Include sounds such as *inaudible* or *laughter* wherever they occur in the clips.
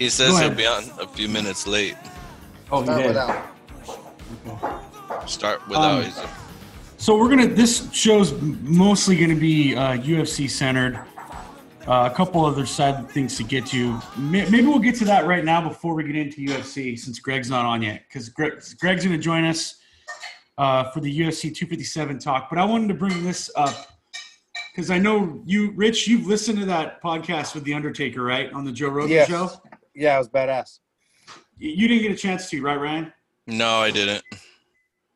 So, He says he'll be on a few minutes late. oh, he Not did. without. Start without. Um, So we're gonna. This show's mostly gonna be uh, UFC centered. Uh, a couple other side things to get to. Maybe we'll get to that right now before we get into UFC, since Greg's not on yet. Because Greg, Greg's gonna join us uh, for the UFC 257 talk. But I wanted to bring this up because I know you, Rich. You've listened to that podcast with the Undertaker, right, on the Joe Rogan Yes. show. Yeah, it was badass. You you didn't get a chance to, right, Ryan? no, I didn't.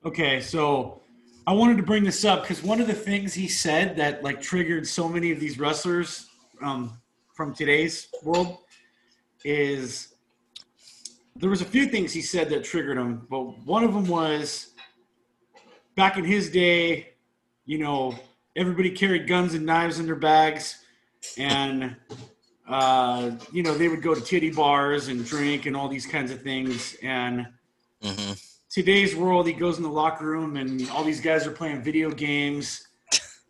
Okay, so I wanted to bring this up because one of the things he said that like triggered so many of these wrestlers um, from today's world is there was a few things he said that triggered him, but one of them was back in his day, you know, everybody carried guns and knives in their bags, and uh, you know they would go to titty bars and drink and all these kinds of things, and hmm today's world, he goes in the locker room and all these guys are playing video games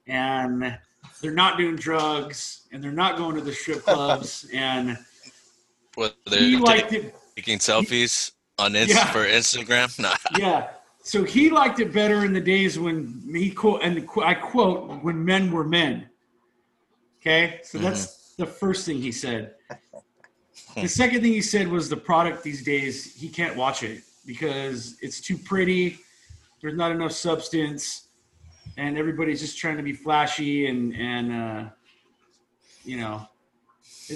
and they're not doing drugs and they're not going to the strip *laughs* clubs. And What he liked it. taking selfies on Inst- Yeah. for Instagram? *laughs* Nah. yeah. So he liked it better in the days when he quote and i quote when men were men. Okay? So that's the first thing he said *laughs* the second thing he said was the product these days he can't watch it because it's too pretty there's not enough substance and everybody's just trying to be flashy and and uh you know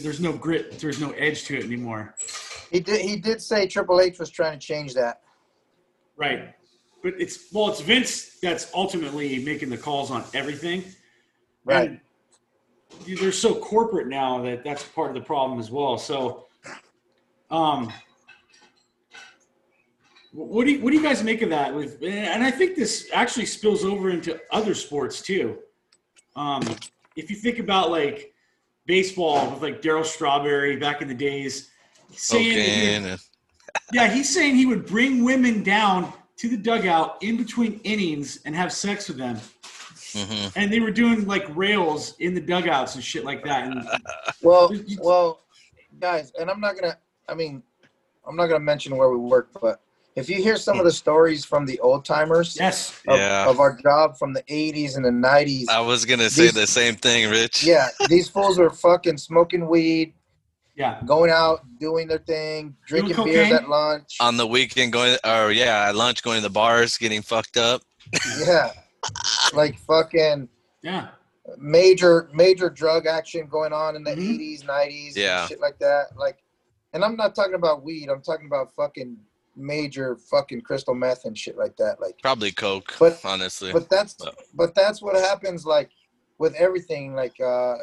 there's no grit there's no edge to it anymore He did. He did say Triple H was trying to change that. Right. But it's well, it's Vince that's ultimately making the calls on everything. Right. And they're so corporate now that that's part of the problem as well. So, um, what do you, what do you guys make of that? With and I think this actually spills over into other sports too. Um, if you think about like baseball with like Darryl Strawberry back in the days, saying he- *laughs* yeah, he's saying he would bring women down to the dugout in between innings and have sex with them. Mhm. And they were doing like rails in the dugouts and shit like that. And *laughs* Well, You- you- well, guys, and I'm not gonna. I mean, I'm not gonna mention where we work, but if you hear some of the stories from the old timers yes, of, Yeah. of our job from the 80s and the 90s, I was gonna say These- the same thing, Rich. yeah, these fools were fucking smoking weed, yeah, going out, doing their thing, drinking Doing beers at lunch. On the weekend, going or yeah, at lunch, going to the bars, getting fucked up. yeah, like fucking yeah, major major drug action going on in the Mhm. 80s 90s Yeah. and shit like that like and i'm not talking about weed i'm talking about fucking major fucking crystal meth and shit like that like Probably coke, But- honestly. but that's Well. but that's what happens like with everything like uh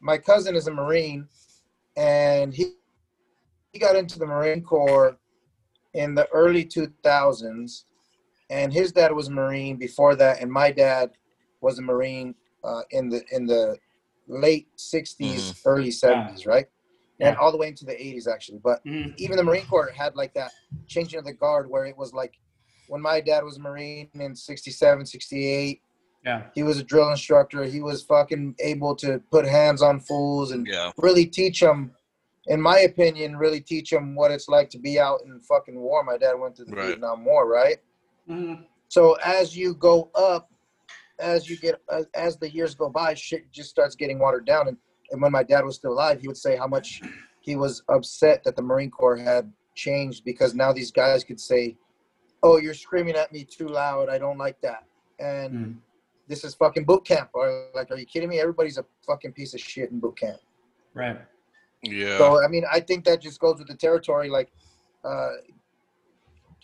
my cousin is a marine and he he got into the marine corps in the early 2000s and his dad was a marine before that and my dad was a marine uh, in the in the late 60s early 70s right and Yeah. all the way into the 80s actually but Mhm. even the Marine Corps had like that changing of the guard where it was like when my dad was a Marine in 67, 68, yeah, he was a drill instructor. He was fucking able to put hands on fools and yeah. really teach them, in my opinion, really teach them what it's like to be out in fucking war. My dad went to the Right. Vietnam War, right? Mhm. So as you go up, as you get as, as the years go by, shit just starts getting watered down. And, and when my dad was still alive, he would say how much he was upset that the Marine Corps had changed because now these guys could say, "Oh, you're screaming at me too loud. I don't like that." And Mhm. this is fucking boot camp. Or like, are you kidding me? Everybody's a fucking piece of shit in boot camp. right, Yeah. So I mean, I think that just goes with the territory. Like, uh,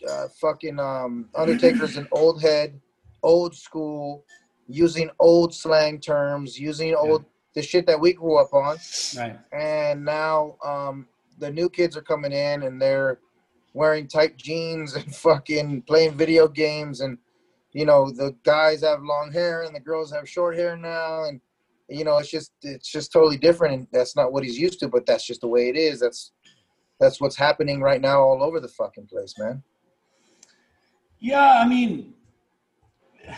uh, fucking um, Undertaker's an old head, old school, using old slang terms, using old the shit that we grew up on. right, And now um, the new kids are coming in and they're wearing tight jeans and *laughs* fucking playing video games and you know the guys have long hair and the girls have short hair now and you know it's just it's just totally different and that's not what he's used to but that's just the way it is. That's that's what's happening right now all over the fucking place man yeah. I mean, *sighs*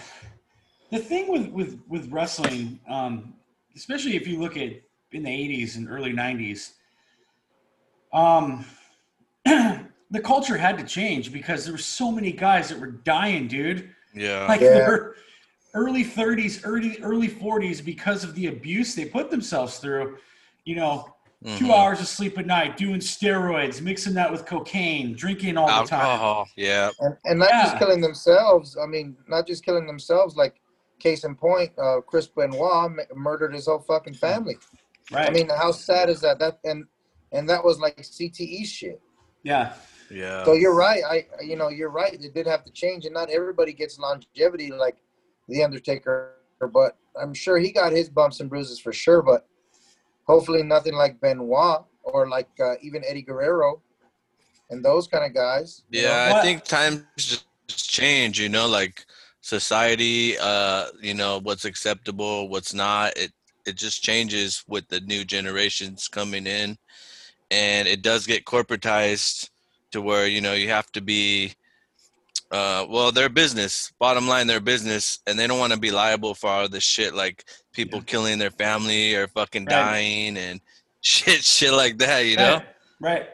the thing with with with wrestling, um, especially if you look at in the '80s and early '90s, um, *clears throat* the culture had to change because there were so many guys that were dying, dude. Yeah. Like Yeah. their early 30s, early early 40s because of the abuse they put themselves through. You know, two Mhm. hours of sleep at night, doing steroids, mixing that with cocaine, drinking all the time. Alcohol. Yeah. and and not Yeah. just killing themselves. I mean, not just killing themselves. Like case in point, uh, Chris Benoit m- murdered his whole fucking family. Right. I mean, how sad is that? That and and that was like CTE shit. yeah. Yeah. So you're right. I you know you're right. It did have to change, and not everybody gets longevity like the Undertaker. But I'm sure he got his bumps and bruises for sure. But hopefully nothing like Benoit or like uh, even Eddie Guerrero and those kind of guys. you know? Yeah, I think times just change, you know, like society, uh, you know, what's acceptable, what's not. It it just changes with the new generations coming in. And it does get corporatized to where, you know, you have to be uh well, they're business. Bottom line, they're business and they don't want to be liable for all this shit like people Yeah. killing their family or fucking Right. dying and *laughs* shit shit like that, you know? Right. right.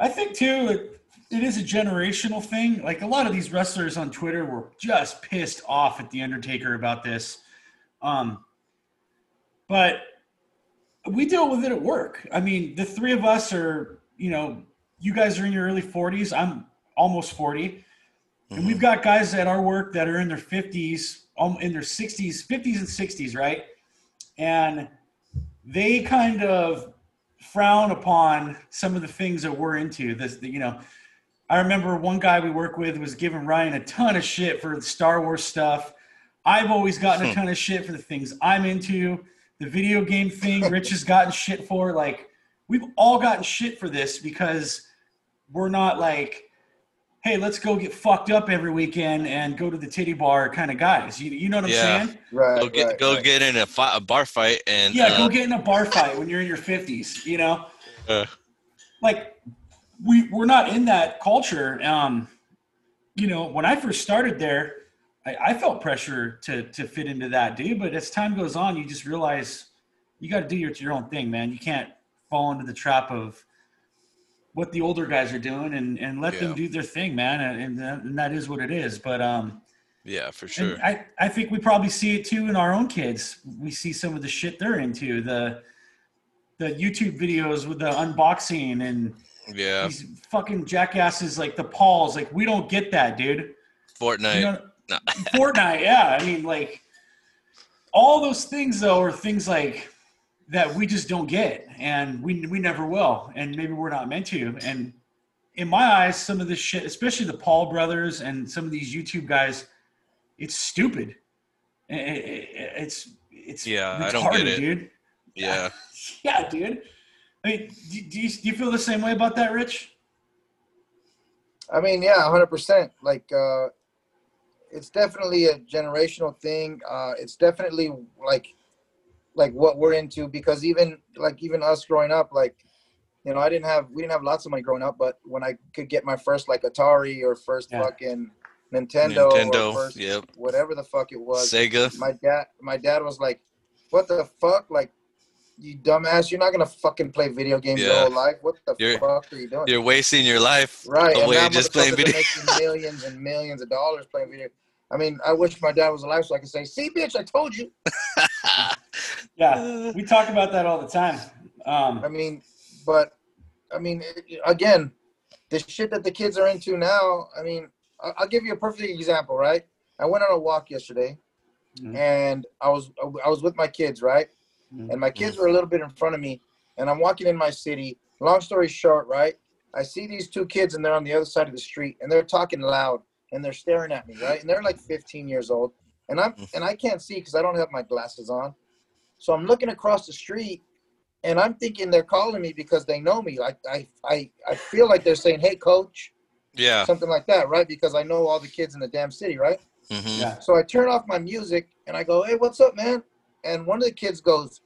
I think too, it, it is a generational thing. Like a lot of these wrestlers on Twitter were just pissed off at the Undertaker about this. Um, but we deal with it at work. I mean, the three of us are, you know, you guys are in your early 40s. I'm almost 40. And Mhm. we've got guys at our work that are in their 50s, um, in their 60s, 50s and 60s, right? And they kind of frown upon some of the things that we're into. This, you know, I remember one guy we work with was giving Ryan a ton of shit for the Star Wars stuff. I've always gotten a Hmm. ton of shit for the things I'm into. The video game thing, Rich has gotten shit for. Like, we've all gotten shit for this because we're not like, hey, let's go get fucked up every weekend and go to the titty bar kind of guys. You, you know what I'm Yeah. saying? Right. Go get right, go right. get in a, fi- a bar fight and Yeah, uh, go get in a bar fight when you're in your 50s, you know? uh, like we we're not in that culture. Um, you know, when I first started there, I, I felt pressure to to fit into that, dude. But as time goes on, you just realize you got to do your your own thing, man. You can't fall into the trap of what the older guys are doing and and let them do their thing, man. And and, and that is what it is. But um, yeah, for sure. I, I think we probably see it too in our own kids. We see some of the shit they're into, the the YouTube videos with the unboxing and Yeah, these fucking jackasses like the Pauls. Like we don't get that, dude. Fortnite. You know, No. *laughs* Fortnite, yeah. I mean, like all those things though are things like that we just don't get, and we we never will, and maybe we're not meant to. And in my eyes, some of this shit, especially the Paul brothers and some of these YouTube guys, it's stupid. I- I- I- It's it's Yeah, I don't get it. dude. yeah, *laughs* Yeah, dude. I mean, do, do, you, do you feel the same way about that, Rich? I mean, yeah, hundred percent. Like, uh, it's definitely a generational thing. Uh, it's definitely like, like what we're into because even like even us growing up, like, you know, I didn't have we didn't have lots of money growing up, but when I could get my first like Atari or first Yeah. fucking Nintendo, Nintendo. or first Yep. whatever the fuck it was, Sega. my dad my dad was like, "What the fuck? Like, you dumbass! You're not gonna fucking play video games your whole life. What the You're- fuck are you doing?" You're wasting your life Right. away just playing video. making millions and millions of dollars playing video. I mean, I wish my dad was alive so I could say, "See, bitch, I told you." *laughs* Yeah, we talk about that all the time. Um, I mean, but I mean, again, the shit that the kids are into now. I mean, I- I'll give you a perfect example. Right? I went on a walk yesterday, Mhm. and I was I was with my kids, right? Mhm. And my kids were a little bit in front of me, and I'm walking in my city. Long story short, right? I see these two kids, and they're on the other side of the street, and they're talking loud, and they're staring at me, right? And they're like 15 years old, and I'm and I can't see because I don't have my glasses on. So I'm looking across the street, and I'm thinking they're calling me because they know me. Like I I I feel like they're saying, "Hey, coach," yeah. something like that, right? Because I know all the kids in the damn city, right? hmm yeah, So I turn off my music and I go, "Hey, what's up, man?" And one of the kids goes,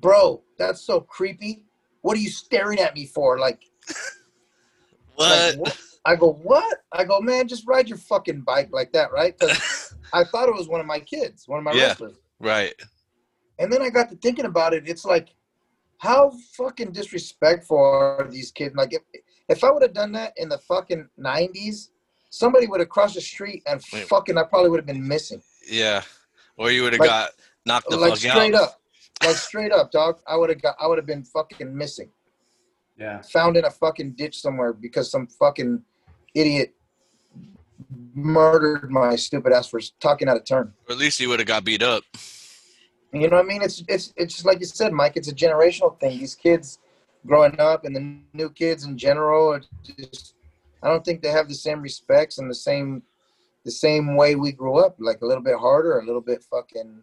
"Bro, that's so creepy. What are you staring at me for?" Like, *laughs* What? like, I go, "What?" I go, "Man, just ride your fucking bike like that, right?" Because *laughs* I thought it was one of my kids, one of my Yeah. wrestlers. right. And then I got to thinking about it. It's like, how fucking disrespectful are these kids? Like, if if I would have done that in the fucking nineties, somebody would have crossed the street and Wait. fucking I probably would have been missing. Yeah. Or you would have Like- got knocked the like fuck straight out. up, like straight up, dog. I would have got. I would have been fucking missing, Yeah. found in a fucking ditch somewhere because some fucking idiot murdered my stupid ass for talking out of turn. Or at least he would have got beat up. You know what I mean? It's it's it's just like you said, Mike. It's a generational thing. These kids growing up and the new kids in general, just I don't think they have the same respects and the same the same way we grew up. Like a little bit harder, a little bit fucking,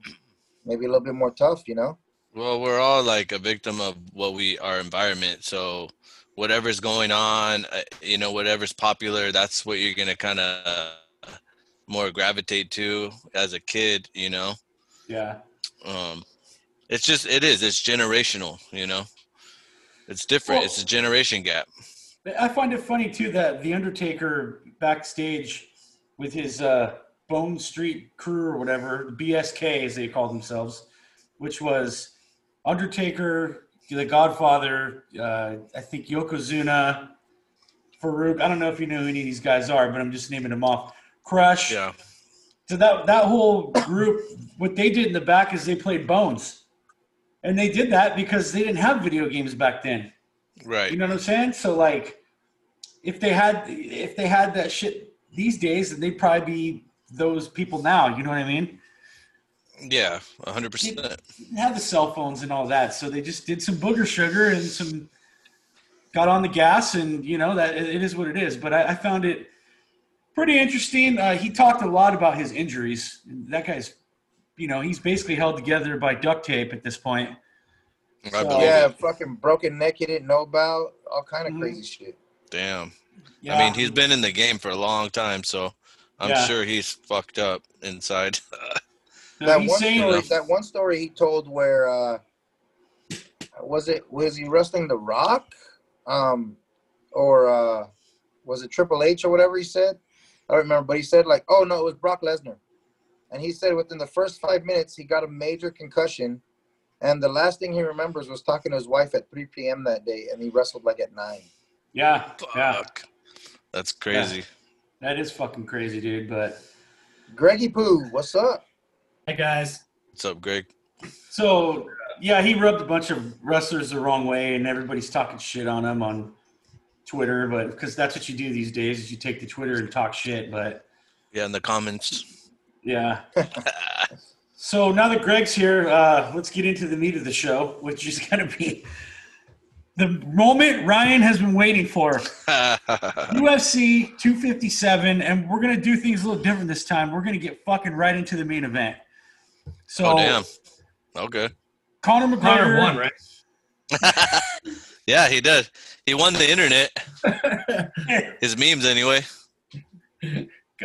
maybe a little bit more tough. You know? Well, we're all like a victim of what we our environment. So whatever's going on, uh, you know, whatever's popular, that's what you're gonna kind of uh, more gravitate to as a kid. You know, Yeah. Um, it's just it is. It's generational. You know, it's different. it's a generation gap. I find it funny too that the Undertaker backstage with his uh, Bone Street Krew or whatever, BSK as they call themselves, which was Undertaker, the Godfather, uh, I think Yokozuna, Faarooq. I don't know if you know who any of these guys are, but I'm just naming them off. Crush. Yeah. So that that whole group, what they did in the back is they played Bones, and they did that because they didn't have video games back then. Right. You know what I'm saying? So like, if they had if they had that shit these days, then they'd probably be those people now. You know what I mean? Yeah. Hundred percent. They have the cell phones and all that, so they just did some booger sugar and some got on the gas, and you know that it it is what it is. But I, I found it pretty interesting. Uh, he talked a lot about his injuries. That guy's, you know, he's basically held together by duct tape at this point. So- yeah, fucking broken neck he didn't know about, all kind of Mhm. crazy shit. Damn. Yeah. I mean, he's been in the game for a long time, so I'm Yeah. sure he's fucked up inside. *laughs* That one saying story, that one story he told where uh, was it was he wrestling The Rock, um, or uh, was it Triple H or whatever he said? I don't remember, but he said like, oh no, it was Brock Lesnar, and he said within the first five minutes he got a major concussion, and the last thing he remembers was talking to his wife at 3 p.m. that day, and he wrestled like at nine. yeah, yeah, Fuck. That's crazy. that is fucking crazy, dude. But Greggy Poo, what's up? Hey guys. What's up, Greg? So yeah, he rubbed a bunch of wrestlers the wrong way, and everybody's talking shit on him on Twitter. But because that's what you do these days, is you take the Twitter and talk shit. But Yeah, in the comments. yeah. *laughs* So now that Greg's here, uh, let's get into the meat of the show, which is going to be the moment Ryan has been waiting for. *laughs* UFC 257, and we're going to do things a little different this time. We're going to get fucking right into the main event. So oh damn. Okay. Conor McGregor Conor won, right? *laughs* Yeah, he did. He won the internet. *laughs* His memes, anyway.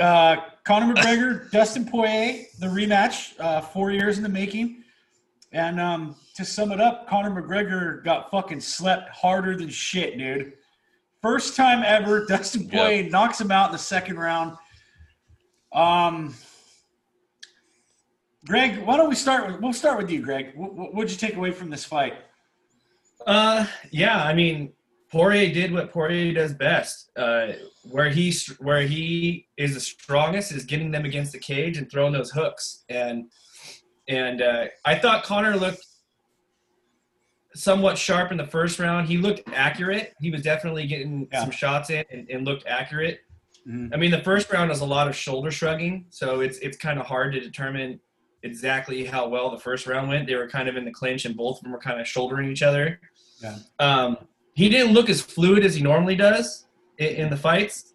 uh, Conor McGregor, Dustin Poirier, the rematch, uh, four years in the making. And um, to sum it up, Conor McGregor got fucking slept harder than shit, dude. First time ever, Dustin Poirier knocks him out in the second round. Um, Greg, why don't we start with? We'll start with you, Greg. What what would you take away from this fight? Uh, yeah. I mean, Poirier did what Poirier does best. Uh, where he where he is the strongest is getting them against the cage and throwing those hooks. And and uh, I thought Conor looked somewhat sharp in the first round. He looked accurate. He was definitely getting Yeah. some shots in and, and looked accurate. Mhm. I mean, the first round was a lot of shoulder shrugging, so it's it's kind of hard to determine exactly how well the first round went. They were kind of in the clinch, and both of them were kind of shouldering each other. Yeah. Um, he didn't look as fluid as he normally does in, in the fights,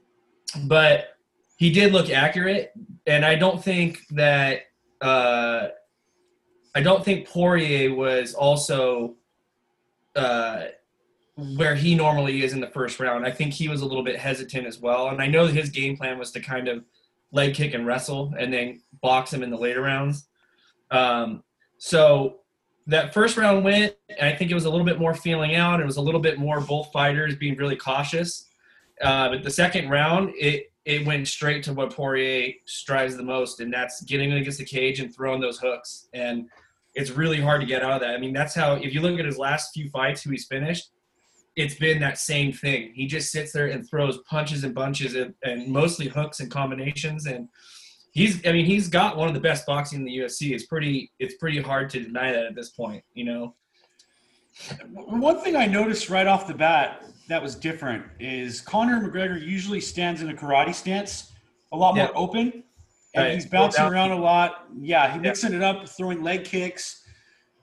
but he did look accurate. And I don't think that uh, I don't think Poirier was also uh, where he normally is in the first round. I think he was a little bit hesitant as well. And I know his game plan was to kind of leg kick and wrestle and then box him in the later rounds. Um, so that first round went, I think it was a little bit more feeling out. It was a little bit more both fighters being really cautious. Uh, but the second round, it it went straight to what Poirier strives the most, and that's getting against the cage and throwing those hooks. And it's really hard to get out of that. I mean, that's how if you look at his last few fights, who he's finished, it's been that same thing. He just sits there and throws punches and bunches and, and mostly hooks and combinations and he's I mean he's got one of the best boxing in the UFC. It's pretty it's pretty hard to deny that at this point, you know. One thing I noticed right off the bat that was different is Conor McGregor usually stands in a karate stance, a lot more Yeah. open, and Right. he's bouncing around a lot. Yeah, he Yeah. mixing it up, throwing leg kicks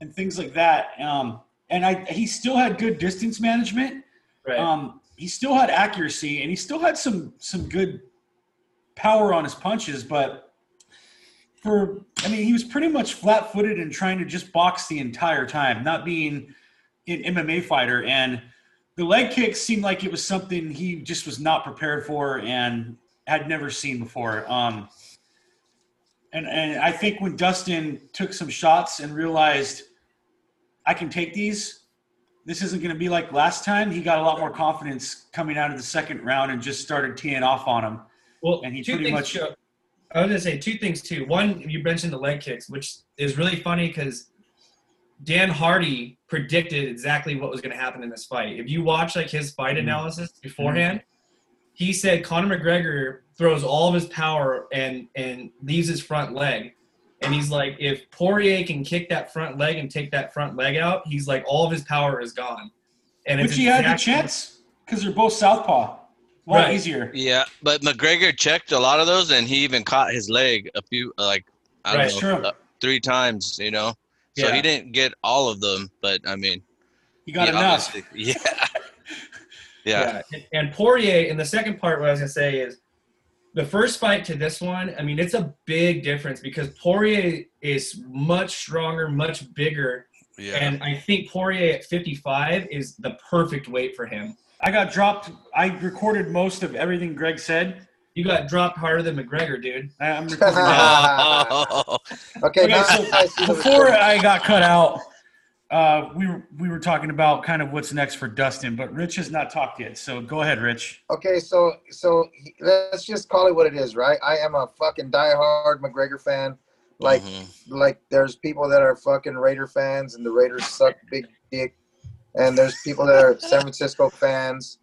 and things like that. Um, and I he still had good distance management. Right. Um, he still had accuracy, and he still had some some good power on his punches, but for I mean, he was pretty much flat footed and trying to just box the entire time, not being an MMA fighter. And the leg kicks seemed like it was something he just was not prepared for and had never seen before. Um, and and I think when Dustin took some shots and realized I can take these, this isn't going to be like last time. He got a lot more confidence coming out of the second round and just started teeing off on him. Well, And he two pretty things. much- Joe. I was gonna say two things too. One, you mentioned the leg kicks, which is really funny because Dan Hardy predicted exactly what was going to happen in this fight. If you watch like his fight Mhm. analysis beforehand, he said Conor McGregor throws all of his power and and leaves his front leg. And he's like, if Poirier can kick that front leg and take that front leg out, he's like, all of his power is gone. And Which he had the chance because they're both southpaw. A lot Right. easier. Yeah, but McGregor checked a lot of those, and he even caught his leg a few, like I don't Right, know, sure. uh, three times. You know, so Yeah. he didn't get all of them, but I mean, He got he enough. obviously- *laughs* *laughs* Yeah. yeah. And- And Poirier, and the second part, what I was gonna say is, the first fight to this one. I mean, it's a big difference because Poirier is much stronger, much bigger, Yeah. and I think Poirier at 55 is the perfect weight for him. I got dropped. I recorded most of everything Greg said. You got dropped harder than McGregor, dude. I- I'm *laughs* recording. Oh, *laughs* Okay, Okay, so I Before. I got cut out, uh, we were we were talking about kind of what's next for Dustin, but Rich has not talked yet. So go ahead, Rich. Okay, so so he- let's just call it what it is, right? I am a fucking diehard McGregor fan. Like mhm. like there's people that are fucking Raider fans and the Raiders suck big dick, and there's people that are San Francisco fans.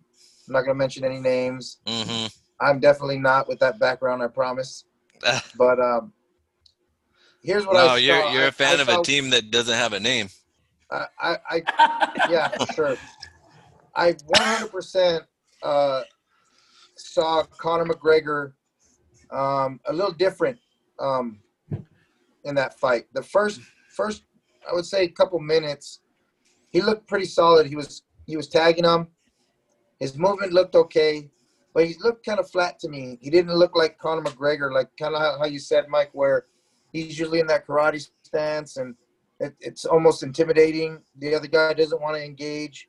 I'm not gonna mention any names. Mhm. I'm definitely not with that background, I promise. *laughs* But um, here's what I no, saw. you're you're a fan I of a saw- team that doesn't have a name. I, I, I yeah, for sure. I 100% uh, saw Conor McGregor um, a little different um, in that fight. The first, first, I would say, couple minutes, he looked pretty solid. He was he was tagging him. His movement looked okay, but he looked kind of flat to me. He didn't look like Conor McGregor, like kind of how, you said, Mike, where he's usually in that karate stance and it, it's almost intimidating. The other guy doesn't want to engage,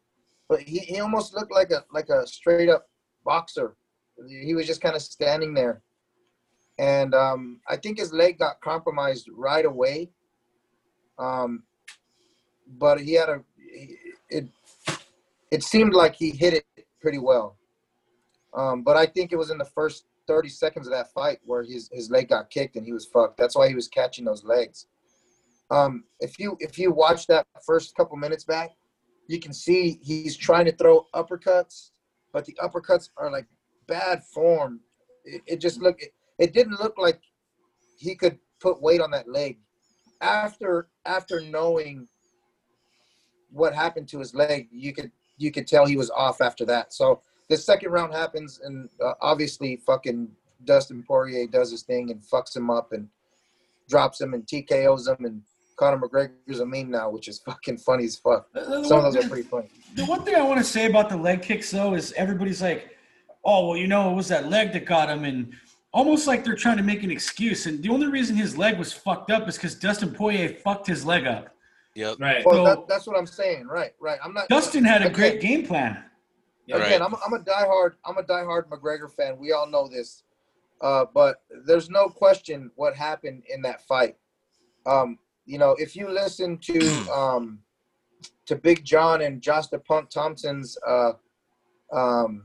but he, he almost looked like a like a straight up boxer. He was just kind of standing there, and um, I think his leg got compromised right away. Um, but he had a it. It seemed like he hit it pretty well, um, but I think it was in the first thirty seconds of that fight where his his leg got kicked and he was fucked. That's why he was catching those legs um, if you if you watch that first couple minutes back, you can see he's trying to throw uppercuts, but the uppercuts are like bad form. It, it just look it, it didn't look like he could put weight on that leg. After after knowing what happened to his leg, you could you could tell he was off after that. So the second round happens, and uh, obviously fucking Dustin Poirier does his thing and fucks him up and drops him and TKOs him and Conor McGregor's a meme now, which is fucking funny as fuck. The, the Some of those are pretty funny. the one thing I want to say about the leg kicks though is everybody's like, "Oh, well, you know, it was that leg that got him," and almost like they're trying to make an excuse. And the only reason his leg was fucked up is because Dustin Poirier fucked his leg up. Yep. Right. Well, So- that, that's what I'm saying. Right, right. I'm not. Dustin had a Again- great game plan. Again, Right. I'm, I'm a diehard. I'm a diehard McGregor fan. We all know this, uh, but there's no question what happened in that fight. Um, you know, if you listen to *clears throat* um, to Big John and Josh the Punk Thompson's uh, um,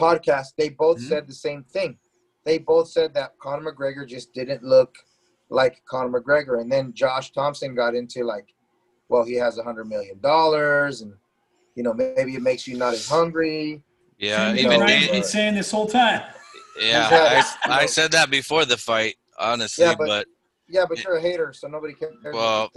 podcast, they both Mhm. said the same thing. They both said that Conor McGregor just didn't look like Conor McGregor. And then Josh Thompson got into like, well, he has a hundred million dollars, and you know maybe it makes you not as hungry. Yeah, you even know, Ryan's Dan- been saying this whole time. yeah, Exactly. I, I said that before the fight, honestly, Yeah, but, but- Yeah, but you're a hater, so nobody cares. well, *laughs*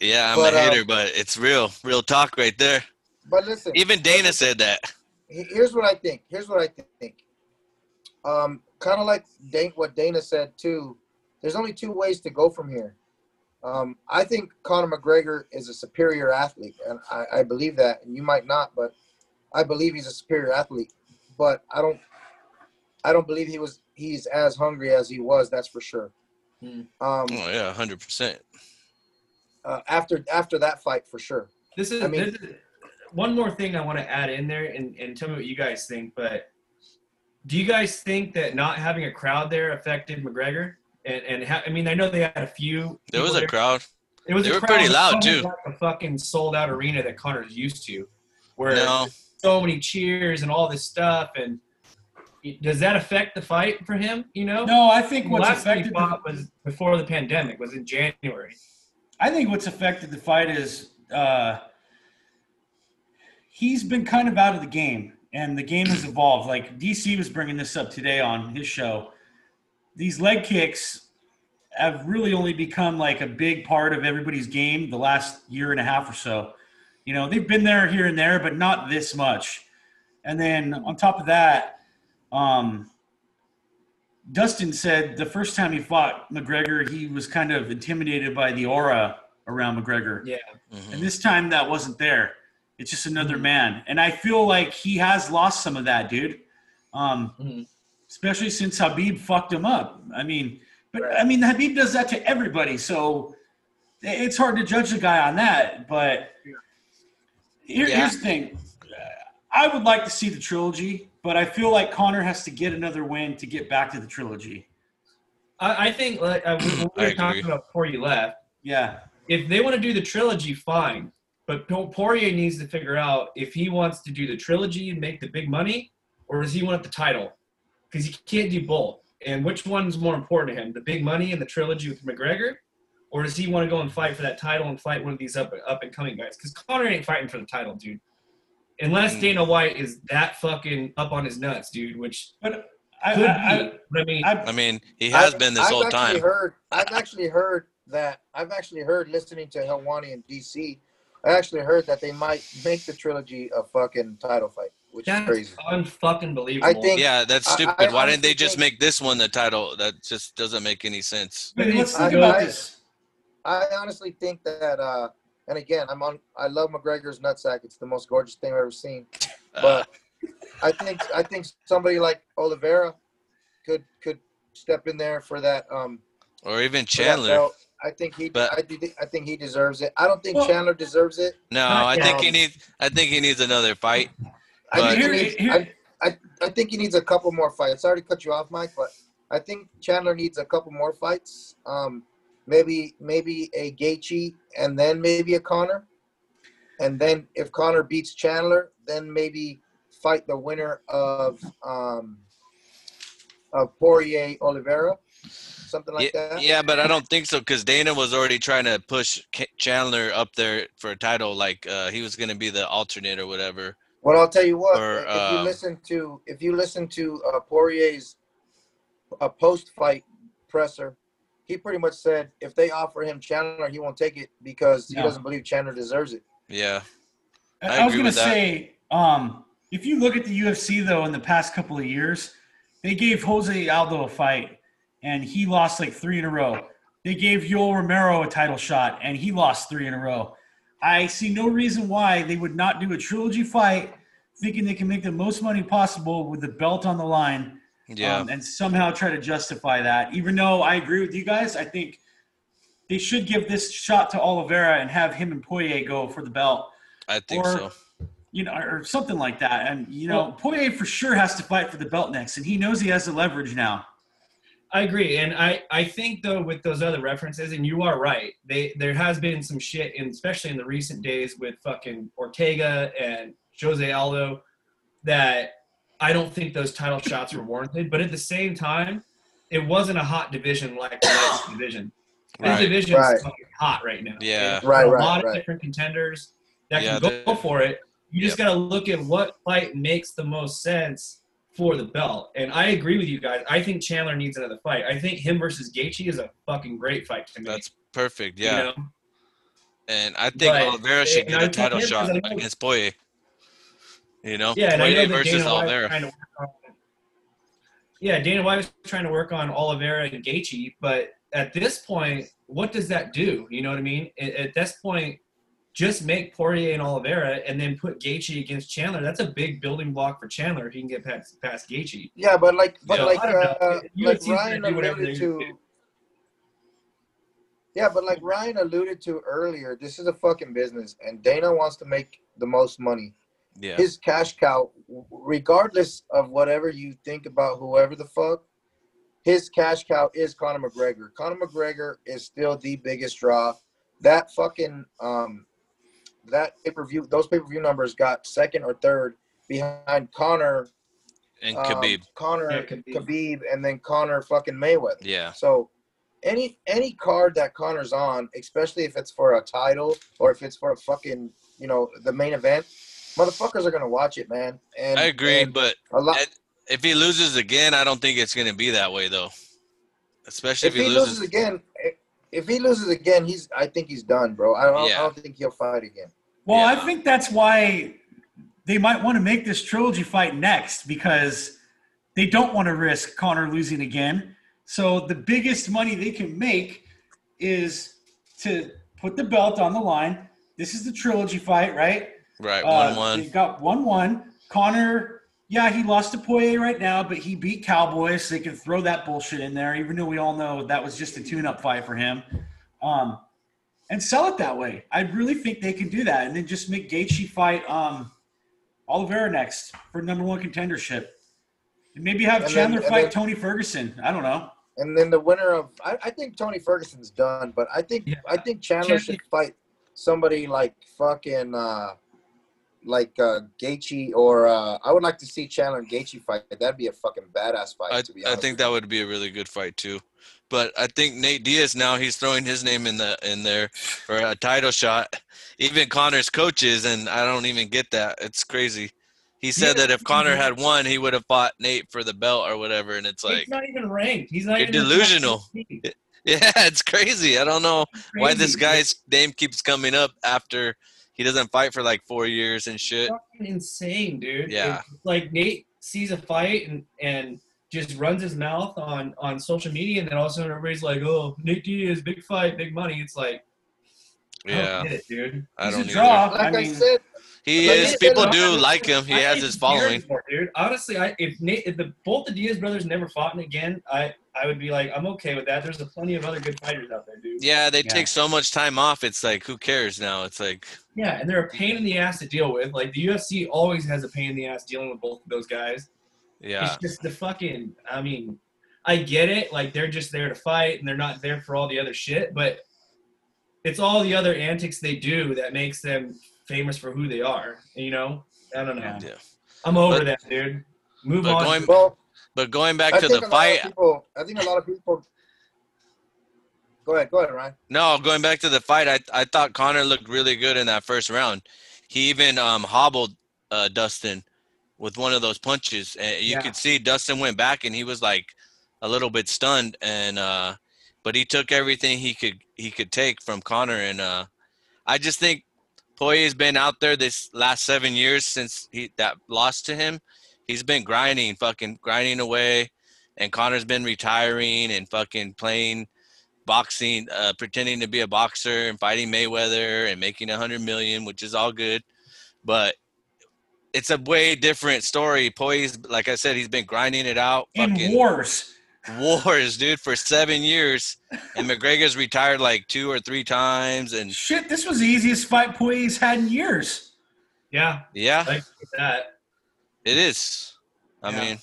yeah, I'm But, a um, hater, but it's real, real talk right there. but listen, Even Dana said that. here's what I think. Here's what I think. Um, kind of like Dana, what Dana said too. There's only two ways to go from here. Um, I think Conor McGregor is a superior athlete, and I, I believe that. And you might not, but I believe he's a superior athlete. But I don't, I don't believe he was. He's as hungry as he was. That's for sure. Hmm. Um, Oh yeah, hundred percent. uh, after after that fight, for sure. This is, I mean- this is one more thing I want to add in there and, and tell me what you guys think. But do you guys think that not having a crowd there affected McGregor? And and ha- I mean, I know they had a few. There was people a crowd. It was they a were crowd, pretty loud, it too. Like a fucking sold out arena that Conor's used to, where No, so many cheers and all this stuff. And does that affect the fight for him? You know, No, I think The what's last time he affected. fought The, was before the pandemic. Was in January. I think what's affected the fight is uh, he's been kind of out of the game, and the game has evolved. Like DC was bringing this up today on his show. These leg kicks have really only become like a big part of everybody's game the last year and a half or so. You know, they've been there here and there, but not this much. And then on top of that, um, Dustin said the first time he fought McGregor, he was kind of intimidated by the aura around McGregor. Yeah. Mhm. And this time that wasn't there. It's just another man. And I feel like he has lost some of that, dude. Um, Mhm. Especially since Khabib fucked him up. I mean, but I mean, Khabib does that to everybody. So it's hard to judge the guy on that. But here, Yeah. here's the thing I would like to see the trilogy, but I feel like Conor has to get another win to get back to the trilogy. I, I think like uh, we, we I were agree. talking about before you left. Yeah. if they want to do the trilogy, fine. But Poirier needs to figure out if he wants to do the trilogy and make the big money, or does he want the title? Because he can't do both. And which one's more important to him, the big money and the trilogy with McGregor, or does he want to go and fight for that title and fight one of these up up and coming guys? Because Conor ain't fighting for the title, dude. Unless Mm. Dana White is that fucking up on his nuts, dude. Which But I, could I, be. But I mean, I, I mean, he has I've- been this I've whole actually time. Heard, I've actually heard that. I've actually heard listening to Helwani and DC. I actually heard that they might make the trilogy a fucking title fight, which is crazy. unfucking believable. I think- Yeah, that's I- stupid. I Why didn't they just think- make this one the title? That just doesn't make any sense. but let's think I- I- this. I honestly think that. uh And again, I'm on. I love McGregor's nutsack. It's the most gorgeous thing I've ever seen. Uh, But I think I think somebody like Oliveira could could step in there for that. Um, or even Chandler. belt. I think he. But- I, think- I think he deserves it. I don't think Well- Chandler deserves it. No, I think yet. he needs. I think he needs another fight. I But- think, Here- he needs, here- I, I, I think he needs a couple more fights. Sorry to cut you off, Mike, but I think Chandler needs a couple more fights. Um, maybe maybe a Gaethje and then maybe a Conor, and then if Conor beats Chandler, then maybe fight the winner of um, of Poirier Oliveira, something like yeah, that. yeah, but I don't think so because Dana was already trying to push Chandler up there for a title. Like uh, he was going to be the alternate or whatever. Well, I'll tell you what. Or, if you um, listen to if you listen to uh, Poirier's uh, post-fight presser, he pretty much said if they offer him Chandler, he won't take it because he No. doesn't believe Chandler deserves it. Yeah, I, I I was gonna with that. say, um, if you look at the UFC though, in the past couple of years, they gave Jose Aldo a fight, and he lost like three in a row. They gave Yoel Romero a title shot, and he lost three in a row. I see no reason why they would not do a trilogy fight, thinking they can make the most money possible with the belt on the line, yeah. um, and somehow try to justify that. Even though I agree with you guys, I think they should give this shot to Oliveira and have him and Poirier go for the belt I think or- so. you know, or something like that. And you know, Poirier for sure has to fight for the belt next, and he knows he has the leverage now. I agree, and I I think though with those other references, and you are right. They there has been some shit, in, especially in the recent days with fucking Ortega and Jose Aldo, that I don't think those title shots were warranted. But at the same time, it wasn't a hot division like the last *coughs* division. This Right. division's Right. fucking hot right now. Yeah. There's Right, a right, lot of different contenders that Yeah, can go the- for it. You just got to look at what fight makes the most sense for the belt. And I agree with you guys. I think Chandler needs another fight. I think him versus Gaethje is a fucking great fight to me. That's perfect. you Yeah. know? And I think But- Oliveira should get a title shot against Poirier. You know, Yeah, Poirier versus Dana Oliveira. trying to work on. Yeah, Dana White was trying to work on Oliveira and Gaethje, but at this point, what does that do? You know what I mean? At, at this point, just make Poirier and Oliveira, and then put Gaethje against Chandler. That's a big building block for Chandler if he can get past past Gaethje. Yeah, but like, but Yeah, like, I uh, like is gonna Ryan alluded to. do. Yeah, but like Ryan alluded to earlier, this is a fucking business, and Dana wants to make the most money. Yeah. His cash cow, regardless of whatever you think about whoever the fuck, his cash cow is Conor McGregor. Conor McGregor is still the biggest draw. That fucking um, that pay per view, those pay per view numbers got second or third behind Conor And um, Khabib. Conor Yeah, Khabib. Khabib, and then Conor fucking Mayweather. Yeah. So any any card that Conor's on, especially if it's for a title or if it's for a fucking you know the main event, motherfuckers are gonna watch it, man. And I agree, and but a lot. and if he loses again, I don't think it's going to be that way though. Especially If if, he loses again, if he loses again, he's I think he's done, bro. I don't, Yeah. I don't think he'll fight again. Well, I think that's why they might want to make this trilogy fight next because they don't want to risk Conor losing again. So the biggest money they can make is to put the belt on the line. This is the trilogy fight, right? right Uh, one one. They've got one one. Conor, yeah, he lost to Poirier right now, but he beat Cowboy, so they can throw that bullshit in there, even though we all know that was just a tune-up fight for him. Um, and sell it that way. I really think they can do that, and then just make Gaethje fight um, Oliveira next for number one contendership. And maybe have And Chandler and fight then- Tony Ferguson. I don't know. And then the winner of I, I think Tony Ferguson's done, but I think Yeah. I think Chandler Chandler- should fight somebody like fucking uh like uh Gaethje or uh I would like to see Chandler and Gaethje fight. That'd be a fucking badass fight I, to be I think that would be a really good fight too. But I think Nate Diaz now he's throwing his name in the in there for a title shot. Even Conor's coaches, and I don't even get that. It's crazy. He said Yeah. that if Conor had won, he would have fought Nate for the belt or whatever. And it's like, He's not even ranked. He's not even in the top delusional. yeah, *laughs* it's crazy. I don't know why this guy's name keeps coming up after he doesn't fight for like four years and shit. fucking insane, dude. Yeah. It's like Nate sees a fight and and just runs his mouth on on social media, and then all of a sudden everybody's like, "Oh, Nate Diaz, big fight, big money." It's like, I Yeah, don't get it, dude. I He's don't a either. draw. Like I, I mean, said, He Like is. People said, do I- like him. He I has his scared following. anymore, dude. Honestly, I if Nate if the both the Diaz brothers never fought again, I I would be like, I'm okay with that. There's a plenty of other good fighters out there, dude. Yeah, they Yeah. take so much time off. It's like, who cares now? It's like, Yeah, and they're a pain in the ass to deal with. Like the UFC always has a pain in the ass dealing with both of those guys. Yeah, It's just the fucking. I mean, I get it. Like they're just there to fight, and they're not there for all the other shit. But it's all the other antics they do that makes them famous for who they are. You know, I don't know. Yeah. yeah. I'm over But- that, dude. Move but on. going- well, But going back I to the fight, people I think a lot of people Go ahead, go ahead, Ryan. no, going back to the fight, I I thought Conor looked really good in that first round. He even um, hobbled uh, Dustin with one of those punches, and you Yeah. could see Dustin went back, and he was like a little bit stunned, and uh, but he took everything he could he could take from Conor, and uh, I just think Poirier's been out there this last seven years since he that lost to him. He's been grinding, fucking grinding away, and Conor's been retiring and fucking playing boxing, uh, pretending to be a boxer and fighting Mayweather and making a hundred million, which is all good, but it's a way different story. Poise, like I said, he's been grinding it out, in wars. wars, dude, for seven years, and McGregor's retired like two or three times, and Shit, this was the easiest fight Poirier's had in years. yeah, yeah, like that. it is. I Yeah. mean,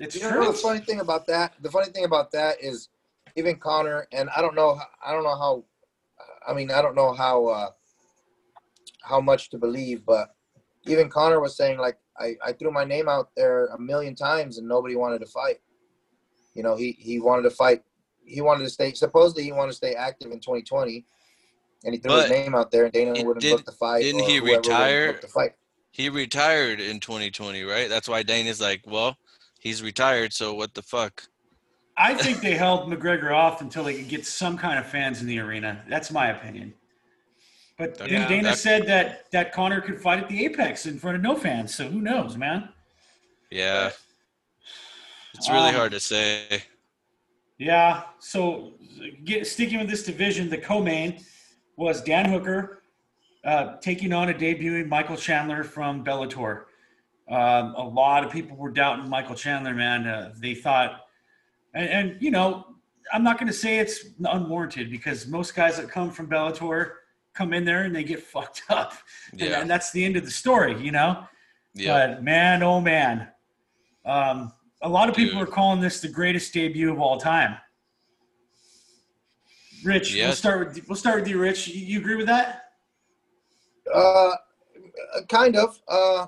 It's You know true. the funny thing about that? The funny thing about that is even Conor and I don't know I don't know how I mean I don't know how uh how much to believe, but even Conor was saying like I, I threw my name out there a million times and nobody wanted to fight. You know, he he wanted to fight. He wanted to stay. Supposedly, he wanted to stay active in 2020, and he threw his name out there. And Dana wouldn't did- book the fight. didn't he retire? The fight. He retired in 2020, right? That's why Dana's like, well, he's retired, so what the fuck? I think they held McGregor off until they could get some kind of fans in the arena. That's my opinion. But then Yeah, Dana said that that Conor could fight at the Apex in front of no fans. So who knows, man? Yeah. It's really Um, hard to say. Yeah. So get, sticking with this division, the co-main was Dan Hooker uh, taking on a debuting Michael Chandler from Bellator. Um, a lot of people were doubting Michael Chandler, man. Uh, they thought, and, and you know, I'm not going to say it's unwarranted because most guys that come from Bellator come in there and they get *laughs* fucked up, and, Yeah. and that's the end of the story, you know. Yeah. But man, oh man, um, a lot of people Dude. are calling this the greatest debut of all time. Rich, we'll start with we'll start with you, Rich. You, you agree with that? Uh, kind of. Uh,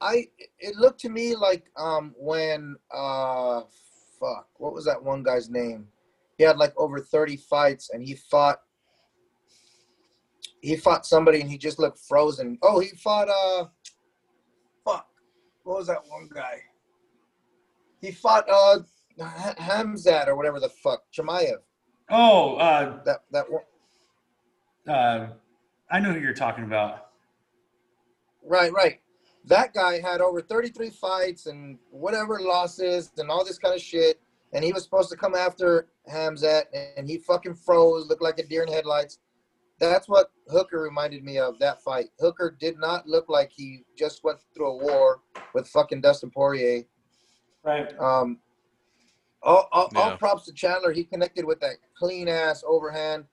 I it looked to me like um when uh fuck what was that one guy's name? He had like over thirty fights and he fought. He fought somebody and he just looked frozen. Oh, he fought uh, fuck, what was that one guy? He fought uh Khamzat or whatever the fuck Chimaev. Oh, uh, That that one. uh, I know who you're talking about. Right, right. That guy had over 33 fights and whatever losses and all this kind of shit. And he was supposed to come after Khamzat and he fucking froze, looked like a deer in headlights. That's what Hooker reminded me of that fight. Hooker did not look like he just went through a war with fucking Dustin Poirier. Right. Um, all, all, all props to Chandler. He connected with that clean ass overhand,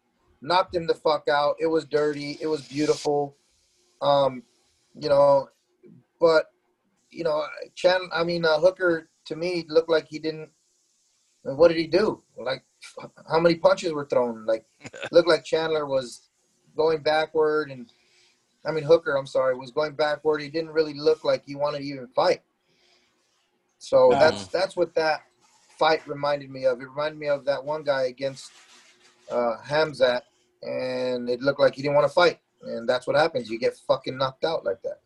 knocked him the fuck out. It was dirty. It was beautiful. Um, you know, but you know, Chandler. I mean, uh, Hooker to me looked like he didn't. What did he do? Like, how many punches were thrown? Like, *laughs* looked like Chandler was going backward, and I mean Hooker. I'm sorry, was going backward. He didn't really look like he wanted to even fight. So Um, that's that's what that fight reminded me of. It reminded me of that one guy against uh, Khamzat, and it looked like he didn't want to fight. And that's what happens. You get fucking knocked out like that.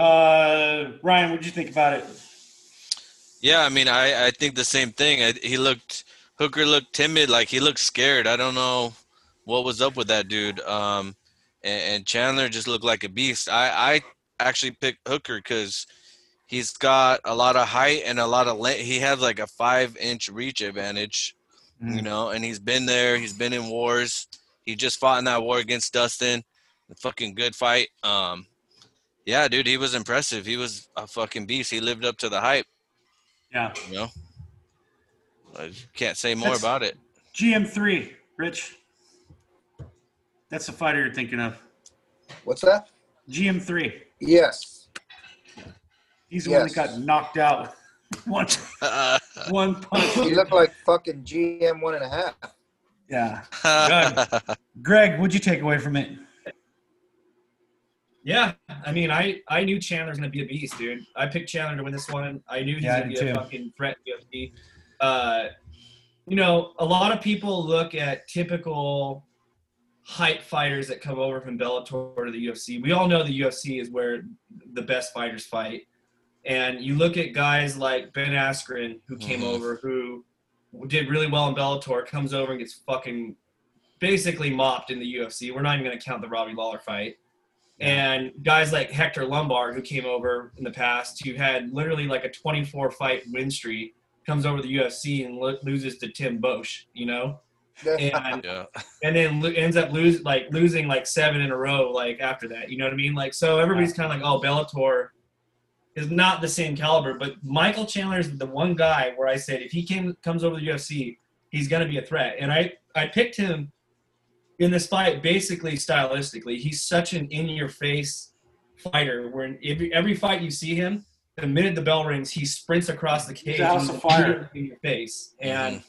Uh, Ryan, what'd you think about it? Yeah, I mean, I, I think the same thing. I, he looked Hooker looked timid, like he looked scared. I don't know what was up with that dude. Um, and, and Chandler just looked like a beast. I I actually picked Hooker because he's got a lot of height and a lot of length. He has like a five inch reach advantage, you Mm. know. And he's been there. He's been in wars. He just fought in that war against Dustin. A fucking good fight. Um, yeah, dude, he was impressive. He was a fucking beast. He lived up to the hype. Yeah. You know, I can't say more That's- about it. GM3, Rich. That's the fighter you're thinking of. What's that? GM3. Yes. He's the one that Yes. got knocked out. *laughs* one, *laughs* one punch. He looked like fucking GM one and a half. Yeah. *laughs* Greg, what'd you take away from it? Yeah, I mean, I I knew Chandler was gonna be a beast, dude. I picked Chandler to win this one. I knew he's Yeah, I gonna be did a too. fucking threat to UFC. Uh, you know, a lot of people look at typical hype fighters that come over from Bellator to the UFC. We all know the UFC is where the best fighters fight, and you look at guys like Ben Askren who came Mhm. over who did really well in Bellator, comes over and gets fucking basically mopped in the UFC. We're not even gonna count the Robbie Lawler fight and guys like Hector Lombard, who came over in the past, who had literally like a 24 fight win streak, comes over to the UFC and lo- loses to Tim Boetsch, you know, and yeah, and then lo- ends up lose like losing like seven in a row like after that, you know what I mean? Like so everybody's kind of like, oh, Bellator is not the same caliber, but Michael Chandler is the one guy where I said if he came comes over to the UFC, he's gonna be a threat, and I I picked him in this fight basically stylistically. He's such an in your face fighter. Where every, every fight you see him, the minute the bell rings, he sprints across the cage and fire. in your face. And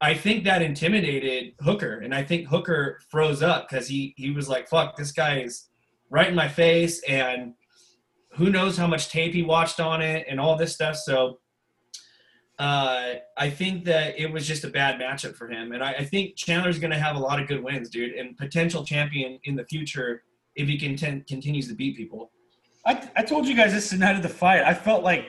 I think that intimidated Hooker, and I think Hooker froze up because he he was like, "Fuck, this guy is right in my face," and who knows how much tape he watched on it and all this stuff. So uh, I think that it was just a bad matchup for him, and I, I think Chandler's going to have a lot of good wins, dude, and potential champion in the future if he continues to beat people. I, I told you guys this is the night of the fight. I felt like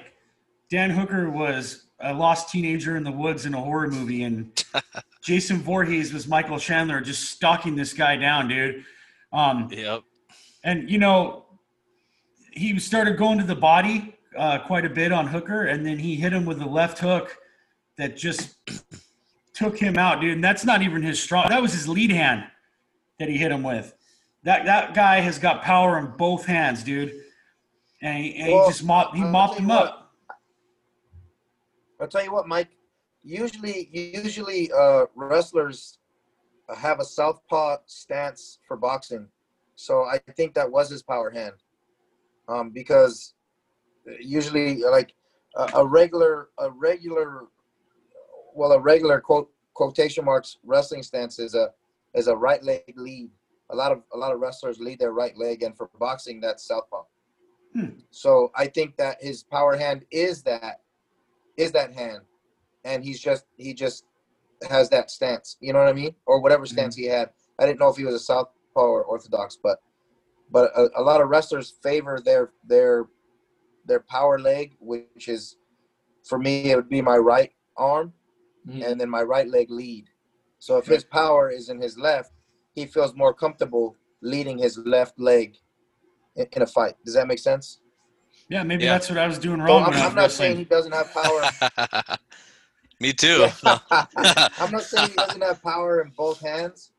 Dan Hooker was a lost teenager in the woods in a horror movie, and *laughs* Jason Voorhees was Michael Chandler just stalking this guy down, dude. Um, Yep. and you know, he started going to the body uh, quite a bit on Hooker, and then he hit him with the left hook that just *clears throat* took him out, dude. And that's not even his strong. That was his lead hand that he hit him with. That that guy has got power in both hands, dude. And he, and Well, he just mopped he I'll mopped him what. up. I'll tell you what, Mike. Usually, usually, uh, wrestlers have a southpaw stance for boxing, so I think that was his power hand. Um, because usually, like a, a regular, a regular, well, a regular quote quotation marks wrestling stance is a is a right leg lead. A lot of a lot of wrestlers lead their right leg, and for boxing, that's southpaw. Hmm. So I think that his power hand is that is that hand, and he's just he just has that stance. You know what I mean, or whatever stance he had. I didn't know if he was a southpaw or orthodox, but but a, a lot of wrestlers favor their their their power leg, which is for me it would be my right arm, Mhm. and then my right leg lead. So if his power is in his left, he feels more comfortable leading his left leg in, in a fight. Does that make sense? Yeah, maybe Yeah. that's what I was doing So wrong I'm, I was I'm not saying he doesn't have power. *laughs* Me too. *laughs* I'm not saying he doesn't have power in both hands,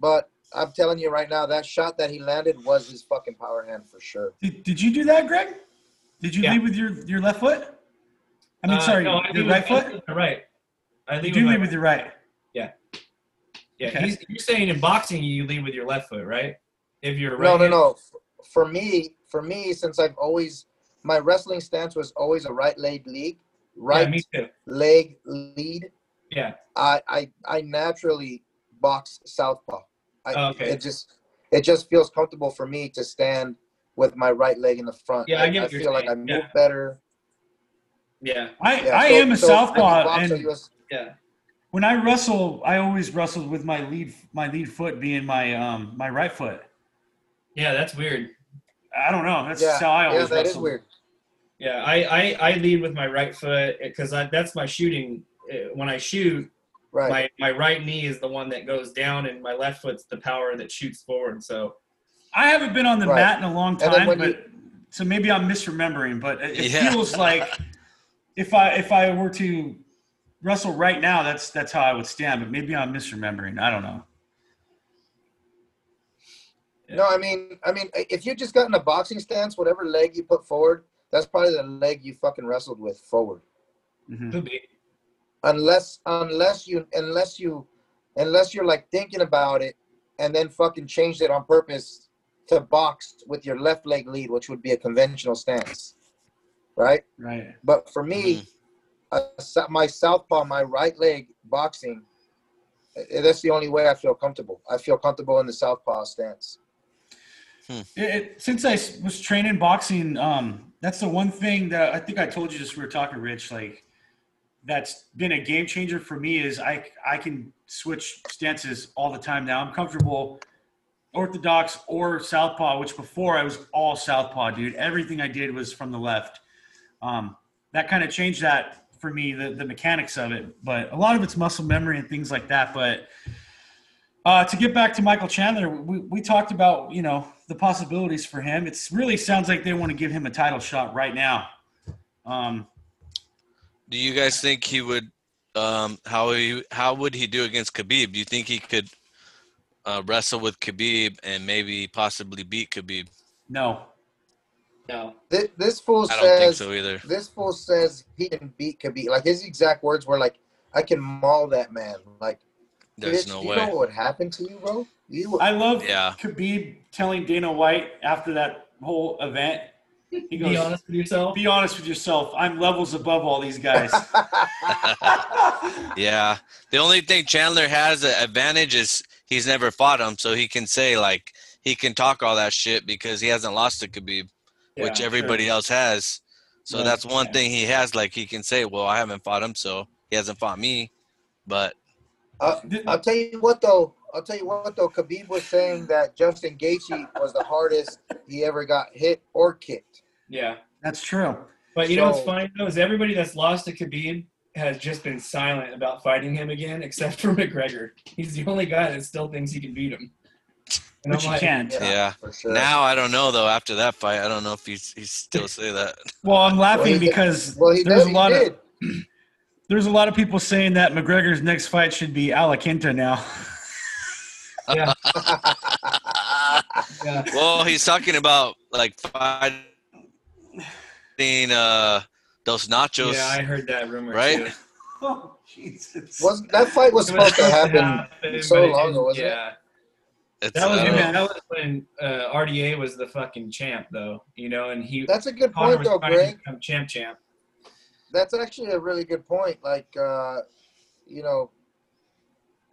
but I'm telling you right now, that shot that he landed was his fucking power hand for sure. Did, did you do that, Greg? Did you Yeah. lead with your, your left foot? I mean, Uh, sorry, no, I your right foot. lead with my right. I You lead do with my lead with your right. Yeah, Okay. he's, you're saying in boxing you lead with your left foot, right? If you're right. No, no, no. F- For me, for me, since I've always my wrestling stance was always a right leg lead, right Yeah, leg lead. Yeah. I I I naturally box southpaw. I, Okay. It just it just feels comfortable for me to stand with my right leg in the front. Yeah, I get I what you're feel like I move Yeah. better. Yeah. I, Yeah, I so- am a so southpaw, and you was- Yeah. when I wrestle, I always wrestled with my lead my lead foot being my um my right foot. Yeah, that's weird. I don't know. That's yeah, just how I yeah, always that is wrestled. weird. Yeah, I, I, I lead with my right foot because that's my shooting. uh, When I shoot, Right. my, my right knee is the one that goes down, and my left foot's the power that shoots forward. So I haven't been on the Right. mat in a long time, but you- so maybe I'm misremembering. But it, it Yeah. feels like *laughs* if I if I were to wrestle right now, that's that's how I would stand. But maybe I'm misremembering. I don't know. No, I mean, I mean, if you just got in a boxing stance, whatever leg you put forward, that's probably the leg you fucking wrestled with forward. Mhm. could be. Unless, unless you, unless you, unless you're like thinking about it, and then fucking changed it on purpose to box with your left leg lead, which would be a conventional stance, right? Right. But for me, uh, my southpaw, my right leg boxing, uh, that's the only way I feel comfortable. I feel comfortable in the southpaw stance. It, it, since I was training boxing, um, that's the one thing that I think I told you just we were talking, Rich. Like that's been a game changer for me is I I can switch stances all the time now. I'm comfortable orthodox or southpaw, which before I was all southpaw, dude. Everything I did was from the left. Um, that kind of changed that for me, the the mechanics of it. But a lot of it's muscle memory and things like that. But uh, to get back to Michael Chandler, we, we talked about you know the possibilities for him. It's really sounds like they want to give him a title shot right now. Um, Do you guys think he would? Um, how he how would he do against Khabib? Do you think he could uh, wrestle with Khabib and maybe possibly beat Khabib? no, No. This, this fool I don't think says so either. this fool says he can beat Khabib. Like his exact words were like, "I can maul that man." Like, There's bitch, no you way. know what happened to you, bro? You I love Yeah. Khabib telling Dana White after that whole event. He goes, Be honest with yourself. "Be honest with yourself. I'm levels above all these guys." *laughs* *laughs* Yeah. The only thing Chandler has an advantage is he's never fought him, so he can say like he can talk all that shit because he hasn't lost to Khabib, which Yeah, everybody else has. So Right, that's one yeah. thing he has. Like he can say, "Well, I haven't fought him, so he hasn't fought me." But Uh, I'll tell you what though. I'll tell you what though. Khabib was saying that Justin Gaethje was the hardest he ever got hit or kicked. Yeah. That's true. But you know what's So- funny though is everybody that's lost to Khabib has just been silent about fighting him again, except for *laughs* McGregor. He's the only guy that still thinks he can beat him. And Which I'm you like, can't. Yeah. yeah, sure. now I don't know though. After that fight, I don't know if he's he's still say that. Well, I'm laughing Well, he because well, he there's did. a lot he of did. There's a lot of people saying that McGregor's next fight should be Al Iaquinta now. *laughs* yeah, *laughs* yeah. well, he's talking about like fighting uh Dos Nachos, Yeah, I heard that rumor. right? Too. *laughs* oh, Jesus. Was that fight was supposed to happen? so long ago, wasn't it? yeah. It's, That was, uh, Yeah. that was when uh, RDA was the fucking champ, though. You know, and he That's a good Conor point though, Greg. champ, champ. That's actually a really good point. Like, uh, you know,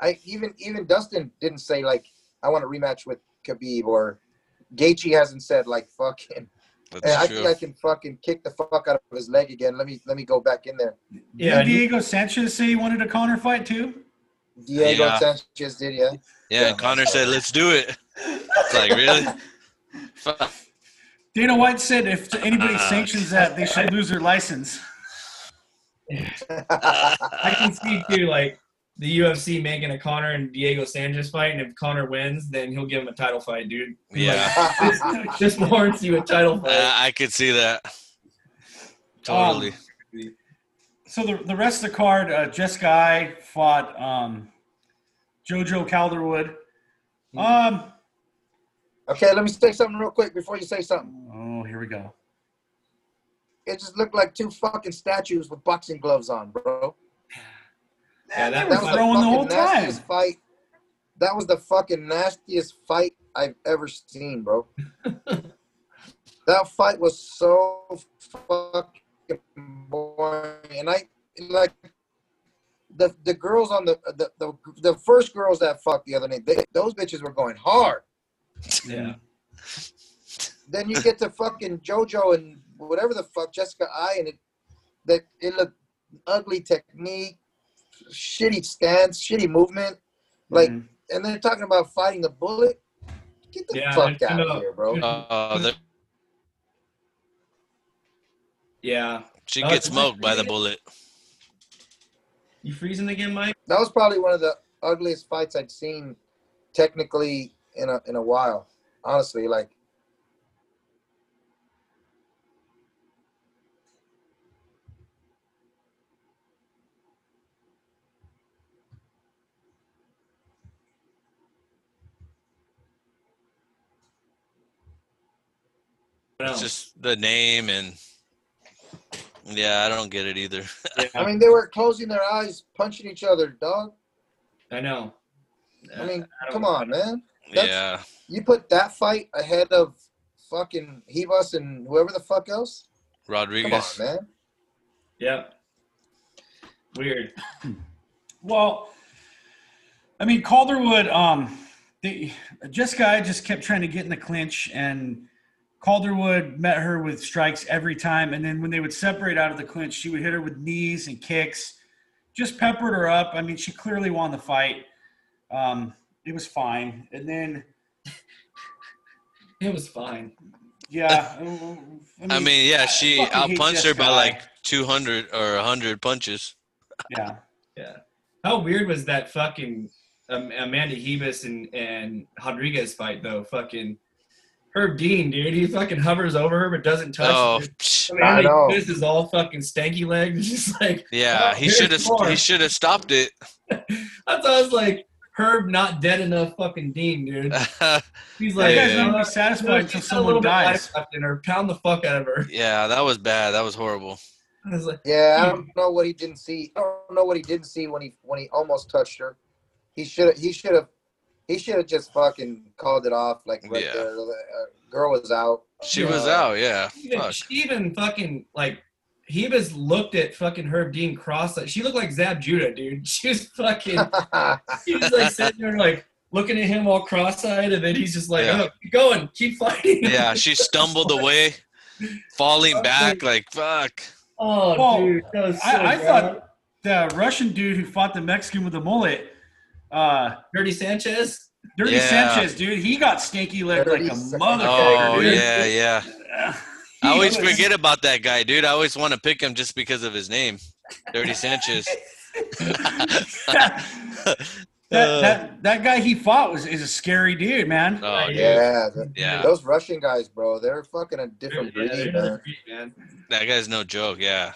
I even even Dustin didn't say like I want to rematch with Khabib or Gaethje hasn't said like fucking. that's Hey, I true. think I can fucking kick the fuck out of his leg again. Let me let me go back in there. Yeah, Did Diego Sanchez say he wanted a Conor fight too? Diego Yeah. Sanchez did, yeah. yeah, and Conor said, "Let's do it." It's like really. Fuck. *laughs* Dana White said if anybody Uh, sanctions that, they should lose their license. I can see too, like the UFC making a Conor and Diego Sanchez fight, and if Conor wins, then he'll give him a title fight, dude. Yeah, Like, this, this warrants you a title fight. Uh, I could see that. Totally. Um, so the the rest of the card, uh, Jessica Eye fought um, JoJo Calderwood. Um, okay, let me say something real quick before you say something. oh, here we go. It just looked like two fucking statues with boxing gloves on, bro. Yeah, that That were was the throwing the whole fucking time. nastiest fight. That was the fucking nastiest fight I've ever seen, bro. *laughs* that fight was so fucking boring, and I like the the girls on the the the, the first girls that fucked the other night. They, those bitches were going hard. Yeah. Then you get to fucking JoJo and whatever the fuck Jessica Eye and it that it looked ugly technique, shitty stance, shitty movement. Like, Mhm. and they're talking about fighting the bullet. Get the Yeah, fuck out of here, bro. *laughs* Uh, Yeah. she Oh, gets smoked by the bullet. You freezing again, Mike? That was probably one of the ugliest fights I'd seen, technically in a in a while. Honestly, like It's just the name and yeah, I don't get it either. Yeah, I mean, they were closing their eyes, punching each other, dog. I know. I mean, I come on, man. That's- yeah, You put that fight ahead of fucking Ribas and whoever the fuck else. Come Rodriguez. on, man. Yep. Weird. Well, I mean Calderwood. Um, the Jessica Eye just kept trying to get in the clinch, and Calderwood met her with strikes every time. And then when they would separate out of the clinch, she would hit her with knees and kicks. Just peppered her up. I mean, she clearly won the fight. Um, it was fine. And then, It was fine. yeah. *laughs* I mean, yeah, she fucking hate outpunched her by Jessica Eye. like 200 or 100 punches. yeah. *laughs* Yeah. How weird was that fucking um, Amanda Ribas and, and Rodriguez fight though? Fucking Herb Dean, dude. He fucking hovers over her but doesn't touch Oh, her. psh, I Amanda know. Ribas is all fucking stanky legs. *laughs* Just like yeah, Oh, he should have he should have stopped it. *laughs* I thought I was like Herb not dead enough fucking Dean, dude. *laughs* He's That like, guy's Yeah. not gonna uh, satisfied until she's got a little someone dies. in her. Pound the fuck out of her. yeah, that was bad. That was horrible. I was like, Yeah, I don't know what he didn't see. I don't know what he didn't see when he when he almost touched her. He should he should have he should have just fucking called it off like right Yeah. there. The uh, girl was out. She Uh, was out. Yeah, even, fuck. she even fucking like Ribas looked at fucking Herb Dean cross. She looked like Zab Judah, dude. *laughs* She was fucking. *laughs* he was like sitting there like looking at him all cross-eyed, and then he's just like, Yeah. "Oh, keep going, keep fighting." Yeah, she *laughs* stumbled away. falling back like fuck. Oh, Well, dude, that was so I, I thought the Russian dude who fought the Mexican with the mullet, uh, Dirty Sanchez. Dirty Yeah. Sanchez, dude, he got stinky legged like a motherfucker, Oh dude. yeah, yeah. *laughs* I always was- forget about that guy, dude. I always want to pick him just because of his name, Dirty Sanchez. *laughs* *laughs* that, that that guy he fought was is a scary dude, man. Oh, dude. Yeah, the- Yeah. those Russian guys, bro, they're fucking a different breed, another man. man. That guy's no joke. Yeah,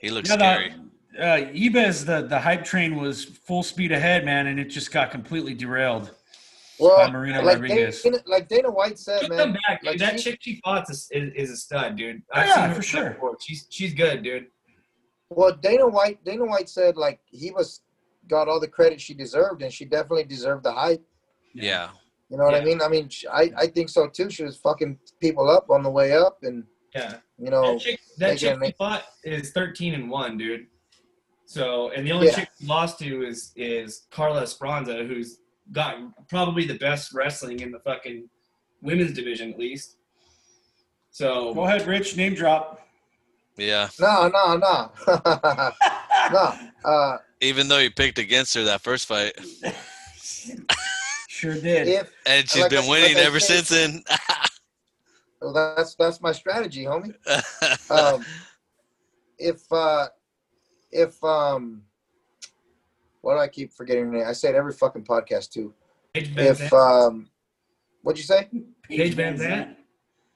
he looks Yeah, scary. the, uh, Ibez, the the hype train was full speed ahead, man, and it just got completely derailed. by Well, Marina like Rodriguez. Dana, like Dana White said, She'll come man. back, like that she- chick she fought is, is, is a stud, dude. Oh, I've yeah, seen her for sure. before. She's she's good, dude. Well, Dana White, Dana White said like he was got all the credit she deserved, and she definitely deserved the hype. Yeah, You know what I mean? I mean, I I think so too. She was fucking people up on the way up, and Yeah. you know, That chick, that chick a she fought is thirteen and one, dude. So, and the only Yeah. chick she lost to is is Carla Esparza, who's got probably the best wrestling in the fucking women's division, at least. So, Go ahead, Rich. Name drop. yeah. no, no, no, *laughs* no. Uh, Even though you picked against her that first fight, *laughs* Sure did. if and she's Like been I- winning like ever said- since then. well, that's that's my strategy, homie. *laughs* Um, if uh, if um, what do I keep forgetting her name? I say it every fucking podcast too. Paige Van If Zandt- um, what'd you say? Paige VanZant?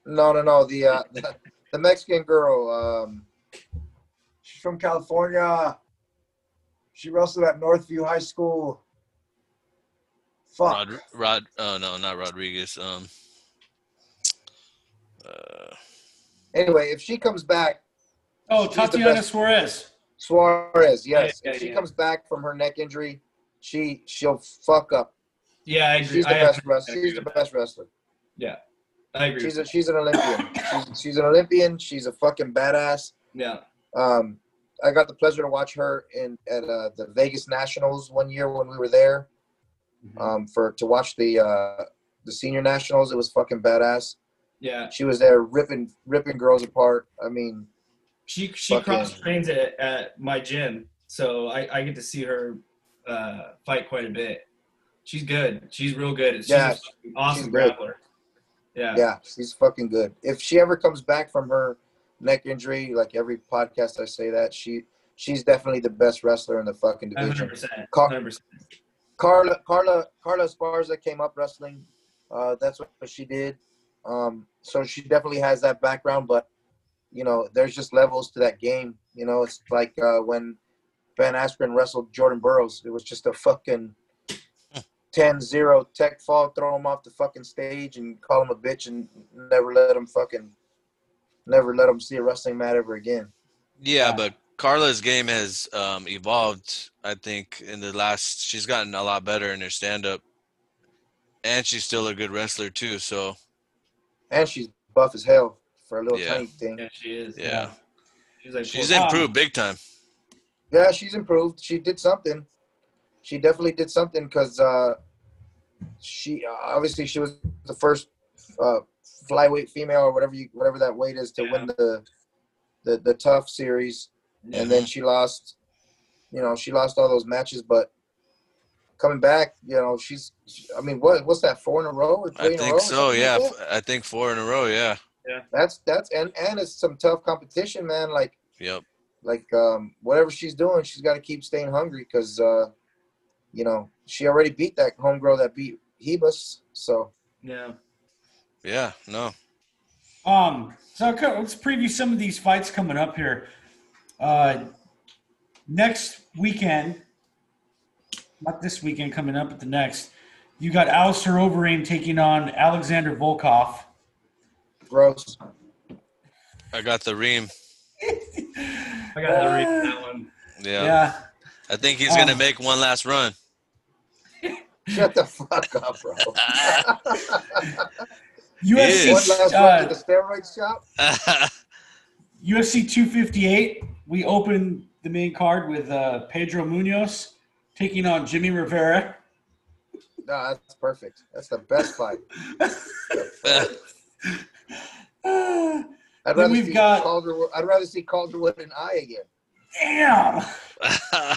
No, no, no. The uh, the, the Mexican girl. Um, she's from California. She wrestled at Northview High School. Fuck. Rod, Rod, oh no, not Rodriguez. Um, uh, Anyway, if she comes back, Oh, Tatiana. Suarez. Suarez, yes. Yeah, if she yeah. comes back from her neck injury, she she'll fuck up. Yeah, I agree. She's the I best wrestler. She's the best wrestler. Yeah, I agree. She's a, she's an Olympian. she's, she's an Olympian. She's a fucking badass. yeah. Um, I got the pleasure to watch her in at uh, the Vegas Nationals one year when we were there. Um, for to watch the uh, the senior nationals, it was fucking badass. Yeah. She was there ripping ripping girls apart. I mean, She she Fucking- cross trains at, at my gym, so I, I get to see her uh, fight quite a bit. She's good. She's real good. She's Yeah, awesome she's grappler. Yeah. yeah, she's fucking good. If she ever comes back from her neck injury, like every podcast I say that she she's definitely the best wrestler in the fucking division. percent. Car- Hundred percent. Carla Carla Carla Esparza came up wrestling. Uh, that's what she did. Um, so she definitely has that background, but you know, there's just levels to that game. You know, it's like uh, when Ben Askren wrestled Jordan Burroughs. It was just a fucking 10-0 tech fall, throw him off the fucking stage and call him a bitch and never let him fucking never let him see a wrestling mat ever again. yeah, Yeah. but Carla's game has um, evolved. I think in the last, she's gotten a lot better in her stand-up, and she's still a good wrestler too. So And she's buff as hell for a little Yeah. tiny thing. Yeah, she is. yeah, She's like she's full- in- improved big time. Yeah, she's improved. She did something. She definitely did something because uh, she uh, obviously she was the first uh, flyweight female or whatever you whatever that weight is to Yeah. win the, the the tough series, and then she lost. You know, she lost all those matches, but coming back, you know, she's. I mean, what what's that? Four in a row or three I in a row? think so. Yeah, like that? think four in a row. Yeah. That's that's and and it's some tough competition, man. Like Yep. like um, whatever she's doing, she's got to keep staying hungry because uh, you know she already beat that homegirl that beat Ribas. So Yeah. Yeah. No. Um, so let's preview some of these fights coming up here. Uh, next weekend, not this weekend coming up, but the next, you got Alistair Overeem taking on Alexander Volkov. Gross. I got the ream. I got to read that one. Yeah. Yeah. I think he's gonna Um, make one last run. Shut the fuck up, bro. *laughs* UFC, One last uh, run to the steroid shop. *laughs* UFC 258. We open the main card with uh, Pedro Munhoz taking on Jimmy Rivera. No, that's perfect. That's the best fight. *laughs* I'd Then rather we've see got- Calderwood. I'd rather see Calderwood and I again. Damn. *laughs*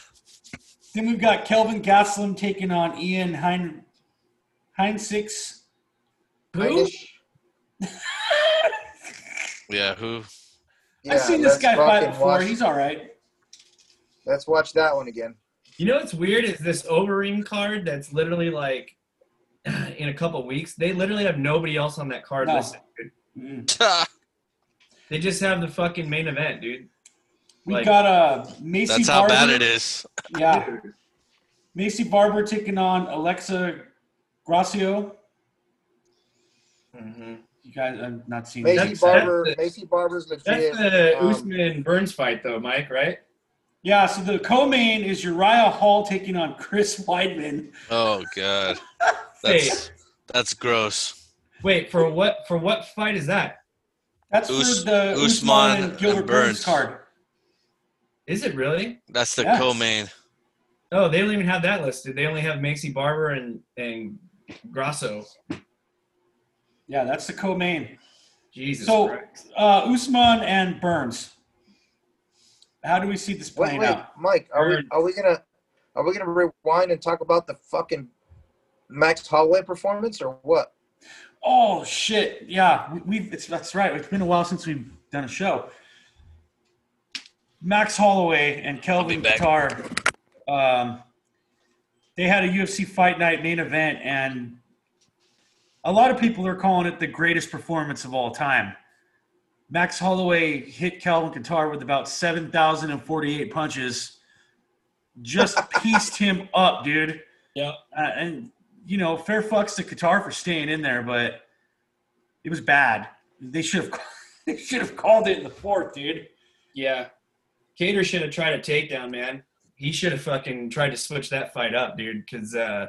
Then we've got Kelvin Gastelum taking on Ian Hein Heinisch. Who? *laughs* Yeah, who? Yeah, I've seen this guy fight before. Watch, He's all right. let's watch that one again. You know what's weird is this Overeem card that's literally like *clears throat* in a couple weeks. They literally have nobody else on that card No. listed. Dude. Mm. *laughs* They just have the fucking main event, dude. We've Like- got uh, Maycee Barber. That's how Barber. bad it is. Yeah. Maycee Barber taking on Alexa Grasso. hmm You guys, I've not seen Maycee that. Barber. that's- Maycee Barber's That's the Um, Usman Burns fight, though, Mike. Right? Yeah, so the co-main is Uriah Hall taking on Chris Weidman. Oh god, Wait, that's that's gross. Wait for what? For what fight is that? That's Us- for the Usman Usman and Gilbert and Burns. Burns. card. Is it really? That's the Yes. co-main. Oh, they don't even have that listed. They only have Maycee Barber and and Grasso. Yeah, that's the co-main. Jesus So, Christ. uh, Usman and Burns. How do we see this Wait, playing wait, out? Mike. Are we Burns. are we gonna are we gonna rewind and talk about the fucking Max Holloway performance or what? Oh shit! Yeah, we- we've it's, that's right. It's been a while since we've done a show. Max Holloway and Kelvin. Kattar, um, they had a UFC Fight Night main event, and a lot of people are calling it the greatest performance of all time. Max Holloway hit Calvin Kattar with about seven thousand and forty-eight punches, just *laughs* pieced him up, dude. Yeah. Uh, and you know, fair fucks to Kattar for staying in there, but it was bad. They should have *laughs* they should have called it in the fourth, dude. Yeah. Kattar should have tried a takedown, man. He should have fucking tried to switch that fight up, dude. Because, uh,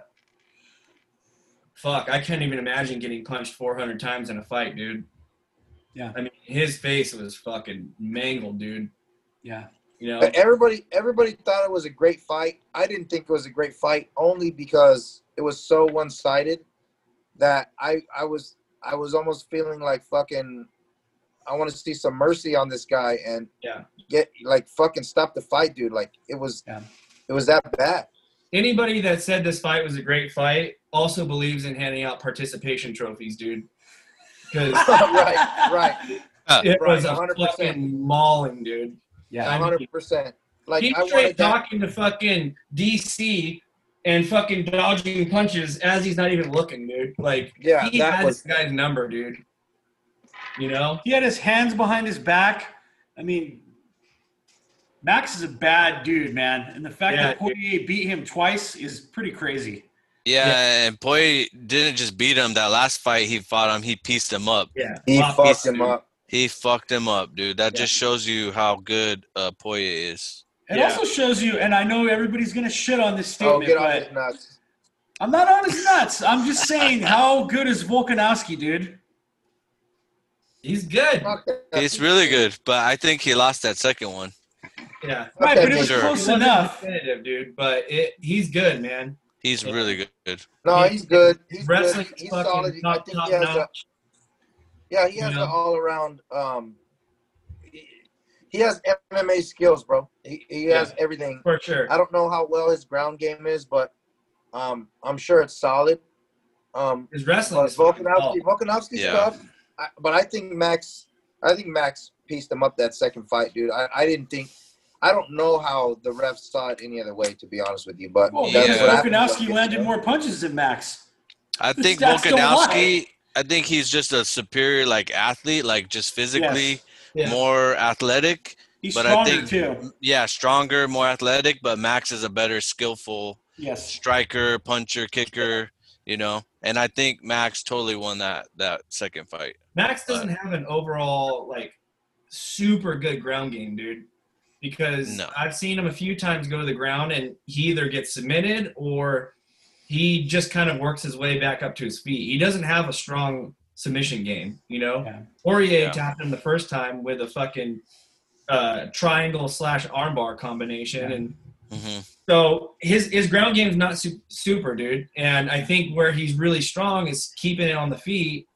fuck, I can't even imagine getting punched 400 times in a fight, dude. Yeah. I mean, his face was fucking mangled, dude. Yeah. You know? Everybody everybody thought it was a great fight. I didn't think it was a great fight only because it was so one sided that I I was I was almost feeling like fucking I want to see some mercy on this guy and Yeah. get like fucking stop the fight, dude. Like it was Yeah. it was that bad. Anybody that said this fight was a great fight also believes in handing out participation trophies, dude. Because *laughs* right, right. *laughs* it Right, was a 100%. fucking mauling, dude. Yeah. Hundred percent. Like He's I straight wanted talking to fucking DC and fucking dodging punches as he's not even looking, dude. Like Yeah, he that had was this guy's number, dude. You know? He had his hands behind his back. I mean, Max is a bad dude, man. And the fact Yeah, that Poirier beat him twice is pretty crazy. Yeah, Yeah. and Poirier didn't just beat him. That last fight he fought him, he pieced him up. Yeah. he Wow. fucked Dude. him up. He fucked him up, dude. That Yeah. just shows you how good uh, Poirier is. It Yeah. also shows you, and I know everybody's gonna shit on this Oh, statement, get off but his nuts. I'm not on his nuts. I'm just saying, how good is Volkanovski, dude? He's good. He's really good, but I think he lost that second one. Yeah. Right, that but it was. Sure. Close wasn't enough. definitive, dude, but it, he's good, man. He's Yeah. really good. No, he's good. He's Wrestling good. He's fucking solid. I top, think top he has a, yeah, he has You know? an all around um he, he has MMA skills, bro. He, he has everything. For sure. I don't know how well his ground game is, but um I'm sure it's solid. Um His wrestling but is fucking Volkanovski, solid. Volkanovski's Yeah. tough. I, but I think Max I think Max pieced him up that second fight, dude. I, I didn't think I don't know how the refs saw it any other way, to be honest with you. But Well, Yeah. because what happens Volkanovski landed gets- more punches than Max. I The think stats don't lie. Volkanovski. I think he's just a superior like athlete, like just physically Yeah. more athletic. He's But I think- too. Yeah, stronger, more athletic. But Max is a better skillful Yes. striker, puncher, kicker. You know, and I think Max totally won that that second fight. Max doesn't have an overall like super good ground game, dude. Because No. I've seen him a few times go to the ground and he either gets submitted or he just kind of works his way back up to his feet. He doesn't have a strong submission game, you know. Yeah. Poirier Yeah. tapped him the first time with a fucking uh, triangle slash armbar combination, Yeah. and hmm so his his ground game is not su- super, dude. And I think where he's really strong is keeping it on the feet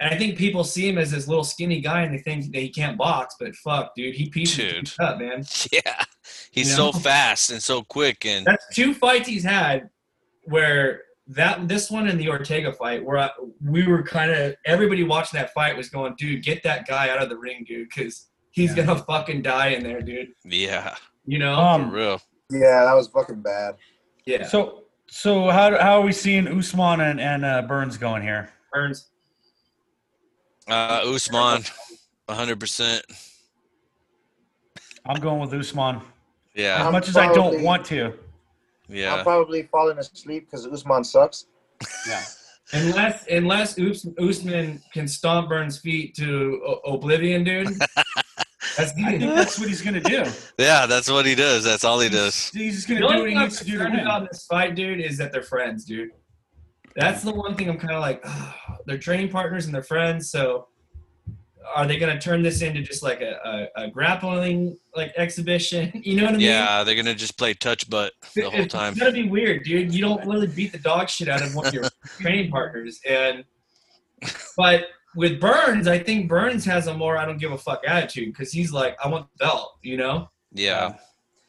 And I think people see him as this little skinny guy and they think that he can't box, but fuck, dude, he pieces Dude. up, man. *laughs* Yeah, he's You so fast and so quick, and That's two fights he's had where that this one and the Ortega fight where I, we were kind of everybody watching that fight was going, dude, get that guy out of the ring, dude, because he's Yeah. gonna fucking die in there, dude. yeah, You know? for Um, real. Yeah, that was fucking bad. yeah. so so how how are we seeing Usman and and uh, Burns going here? Burns. Uh, Usman, hundred percent. I'm going with Usman. As Yeah, I'm much as I don't want to. I'm probably falling asleep because Usman sucks. Yeah. *laughs* Unless unless Us- Usman can stomp Burns' feet to o- oblivion, dude. *laughs* That's I think *laughs* that's what he's gonna do. yeah. That's what he does. That's all he does. He's just gonna do only what he needs to do to win. about this fight, dude, is that they're friends, dude. That's the one thing I'm kind of like, *sighs* they're training partners and they're friends. So, are they gonna turn this into just like a, a, a grappling like exhibition? *laughs* You know what I mean? Yeah, they're gonna just play touch butt the whole time. It's time. gonna be weird, dude. You don't really beat the dog shit out of one of your *laughs* training partners, and but with Burns, I think Burns has a more I don't give a fuck attitude because he's like, I want the belt, you know. Yeah,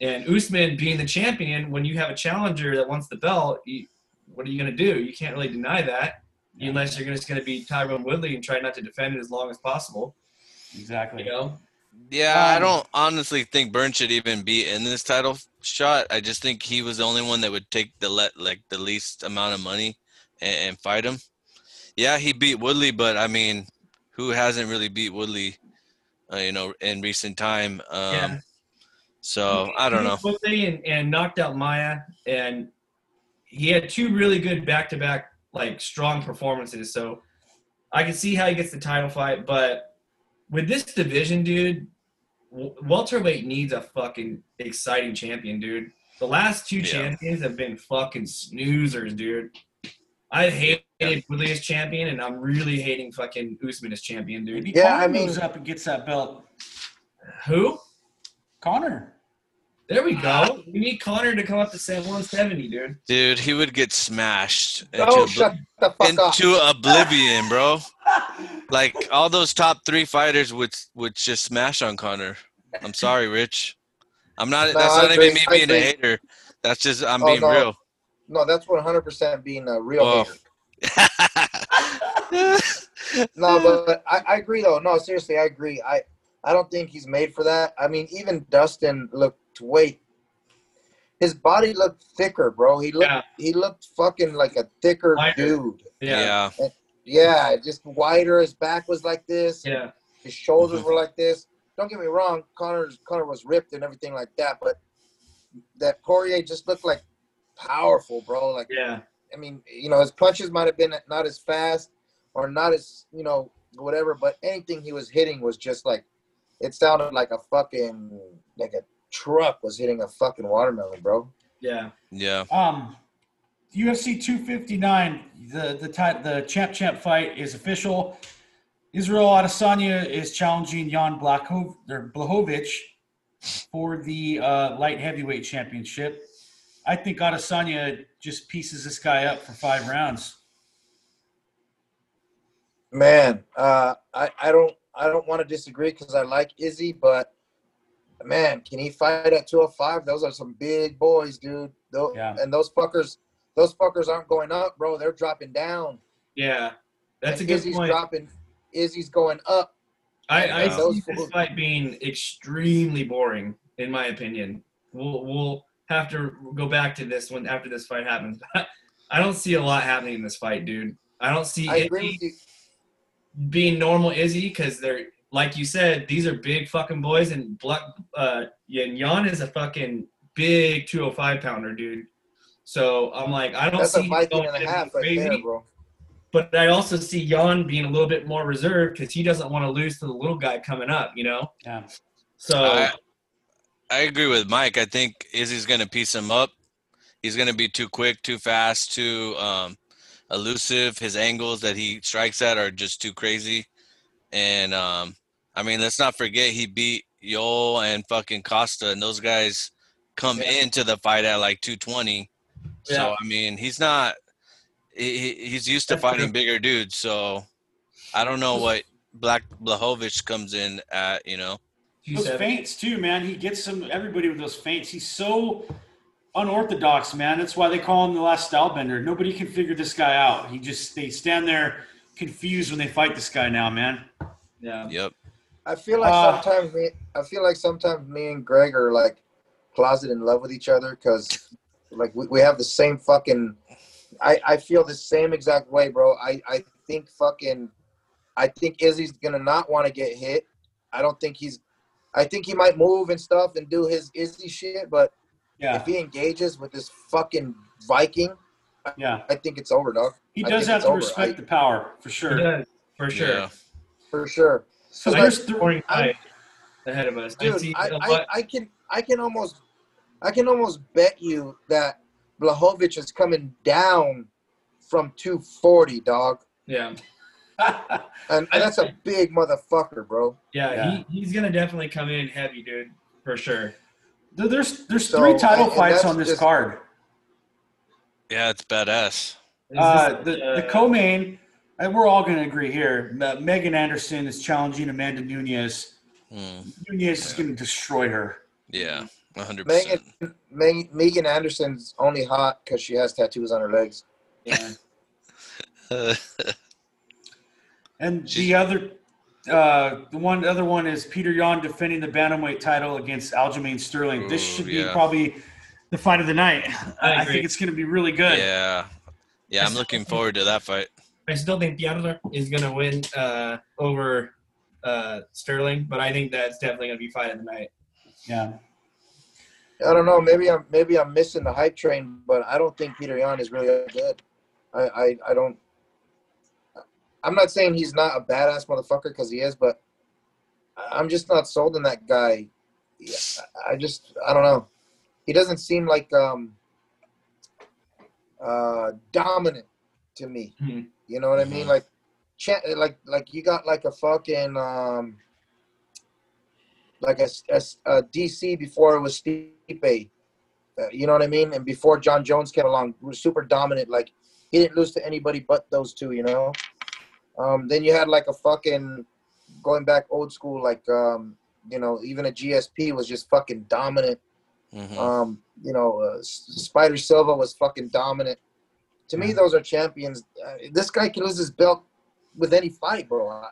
And Usman being the champion, when you have a challenger that wants the belt, you, what are you going to do? You can't really deny that unless you're just going to be Tyron Woodley and try not to defend it as long as possible. Exactly. You know? yeah. I Um, don't honestly think Burns should even be in this title shot. I just think he was the only one that would take the let like the least amount of money and, and fight him. Yeah, he beat Woodley, but I mean, who hasn't really beat Woodley? Uh, you know, in recent time. Um, Yeah. So I don't know. Woodley and, and knocked out Maia, and he had two really good back-to-back like strong performances. So I can see how he gets the title fight, but with this division, dude, w- welterweight needs a fucking exciting champion, dude. The last two Yeah. champions have been fucking snoozers, dude. I hated Woodley as champion, and I'm really hating fucking Usman as champion, dude. Maybe Yeah, Conor I mean- moves up and gets that belt. Who? Conor. There we go. Ah. We need Conor to come up to say 170, dude. Dude, he would get smashed into, Oh, obli- shut the fuck up. into oblivion, bro. *laughs* Like all those top three fighters would would just smash on Conor. I'm sorry, Rich. I'm not. No, that's I not agree, even me being a hater. That's just I'm Oh, being no. real. No, that's 100% being a real Oh. hater. No, but I, I agree though. No, seriously, I agree. I I don't think he's made for that. I mean, even Dustin looked way. His body looked thicker, bro. He looked Yeah. he looked fucking like a thicker Wider. dude. yeah. Yeah, just wider. His back was like this. Yeah. His shoulders Mhm. were like this. Don't get me wrong, Conor Conor was ripped and everything like that, but that Poirier just looked like powerful, bro. Like Yeah. I mean, you know, his punches might have been not as fast or not as, you know, whatever, but anything he was hitting was just like, it sounded like a fucking, like a truck was hitting a fucking watermelon, bro. Yeah. Yeah. Um, UFC 259, the the ti- the champ champ fight is official. Israel Adesanya is challenging Jan Blachov, or for the uh, light heavyweight championship. I think Adesanya just pieces this guy up for five rounds. Man, uh, I, I don't, I don't want to disagree because I like Izzy, but man, can he fight at 205? Those are some big boys, dude. Tho- Yeah. And those fuckers, those fuckers aren't going up, bro. They're dropping down. Yeah. That's a And good Izzy's point. dropping. Izzy's going up. I, I Yeah. see this fight being extremely boring, in my opinion. We'll we'll have to go back to this one after this fight happens. *laughs* I don't see a lot happening in this fight, dude. I don't see I agree Izzy with you. being normal Izzy because they're like you said, these are big fucking boys, and Black uh, and Jan is a fucking big 205 pounder, dude. So I'm like, I don't That's see a fight and a going half right crazy. there, bro. But I also see Jan being a little bit more reserved because he doesn't want to lose to the little guy coming up, you know. Yeah. So I, I agree with Mike. I think Izzy's gonna piece him up. He's gonna be too quick, too fast, too um, elusive. His angles that he strikes at are just too crazy. And um, I mean, let's not forget he beat Yoel and fucking Costa, and those guys come Yeah. into the fight at like 220. Yeah. So I mean, he's not. He, he- he's used to fighting bigger dudes. So I don't know what Black Blachowicz comes in at. You know. Those 270. feints too, man. He gets some everybody with those feints. He's so unorthodox, man. That's why they call him the last style bender. Nobody can figure this guy out. He just they stand there confused when they fight this guy now, man. Yeah. Yep. I feel like Uh, sometimes me, I feel like sometimes me and Greg are like closet in love with each other because like we, we have the same fucking. I I feel the same exact way, bro. I I think fucking. I think Izzy's gonna not want to get hit. I don't think he's. I think he might move and stuff and do his Izzy shit, but Yeah, if he engages with this fucking Viking, yeah. I think it's over, dog. He I does have to over. respect I- the power for sure. for sure. Yeah. For sure. So Like, there's th- Scoring I'm- ahead of us. I dude see I, a I, lot- I can i can almost i can almost bet you that Blachowicz is coming down from 240 dog yeah. *laughs* and, and that's a big motherfucker bro Yeah, Yeah. He, he's gonna definitely come in heavy, dude, for sure. There's there's So, three title and- and fights that's on this just- card. Yeah, it's badass. Is Uh, this, the the co-main, and we're all going to agree here. uh, Megan Anderson is challenging Amanda Nunes. Mm, Nunes is going to destroy her. yeah, hundred megan percent. Me- megan anderson's only hot because she has tattoos on her legs yeah. *laughs* And She's- the other, uh, the one other one is Peter Yan defending the bantamweight title against Aljamain Sterling. this should be yeah. probably the fight of the night. I, I think it's going to be really good. yeah, yeah. I'm looking forward to that fight. I still think Piotr is gonna win uh, over uh, Sterling, but I think that's definitely gonna be fight of the night. Yeah. i don't know maybe i'm maybe i'm missing the hype train but i don't think peter yan is really good i i, I don't i'm not saying he's not a badass motherfucker because he is but i'm just not sold on that guy I just I don't know. He doesn't seem like um uh dominant to me. Mhm. You know what I mean? Mhm. Like like like you got like a fucking um like a, a, a DC before it was Stipe. Uh, you know what I mean? And before Jon Jones came along, was super dominant. Like he didn't lose to anybody but those two. You know. Um, then you had like a fucking going back old school, like um, you know, even a GSP was just fucking dominant. Mhm. Um, you know, uh, Spider Silva was fucking dominant. To me, those are champions. Uh, this guy can lose his belt with any fight, bro. I,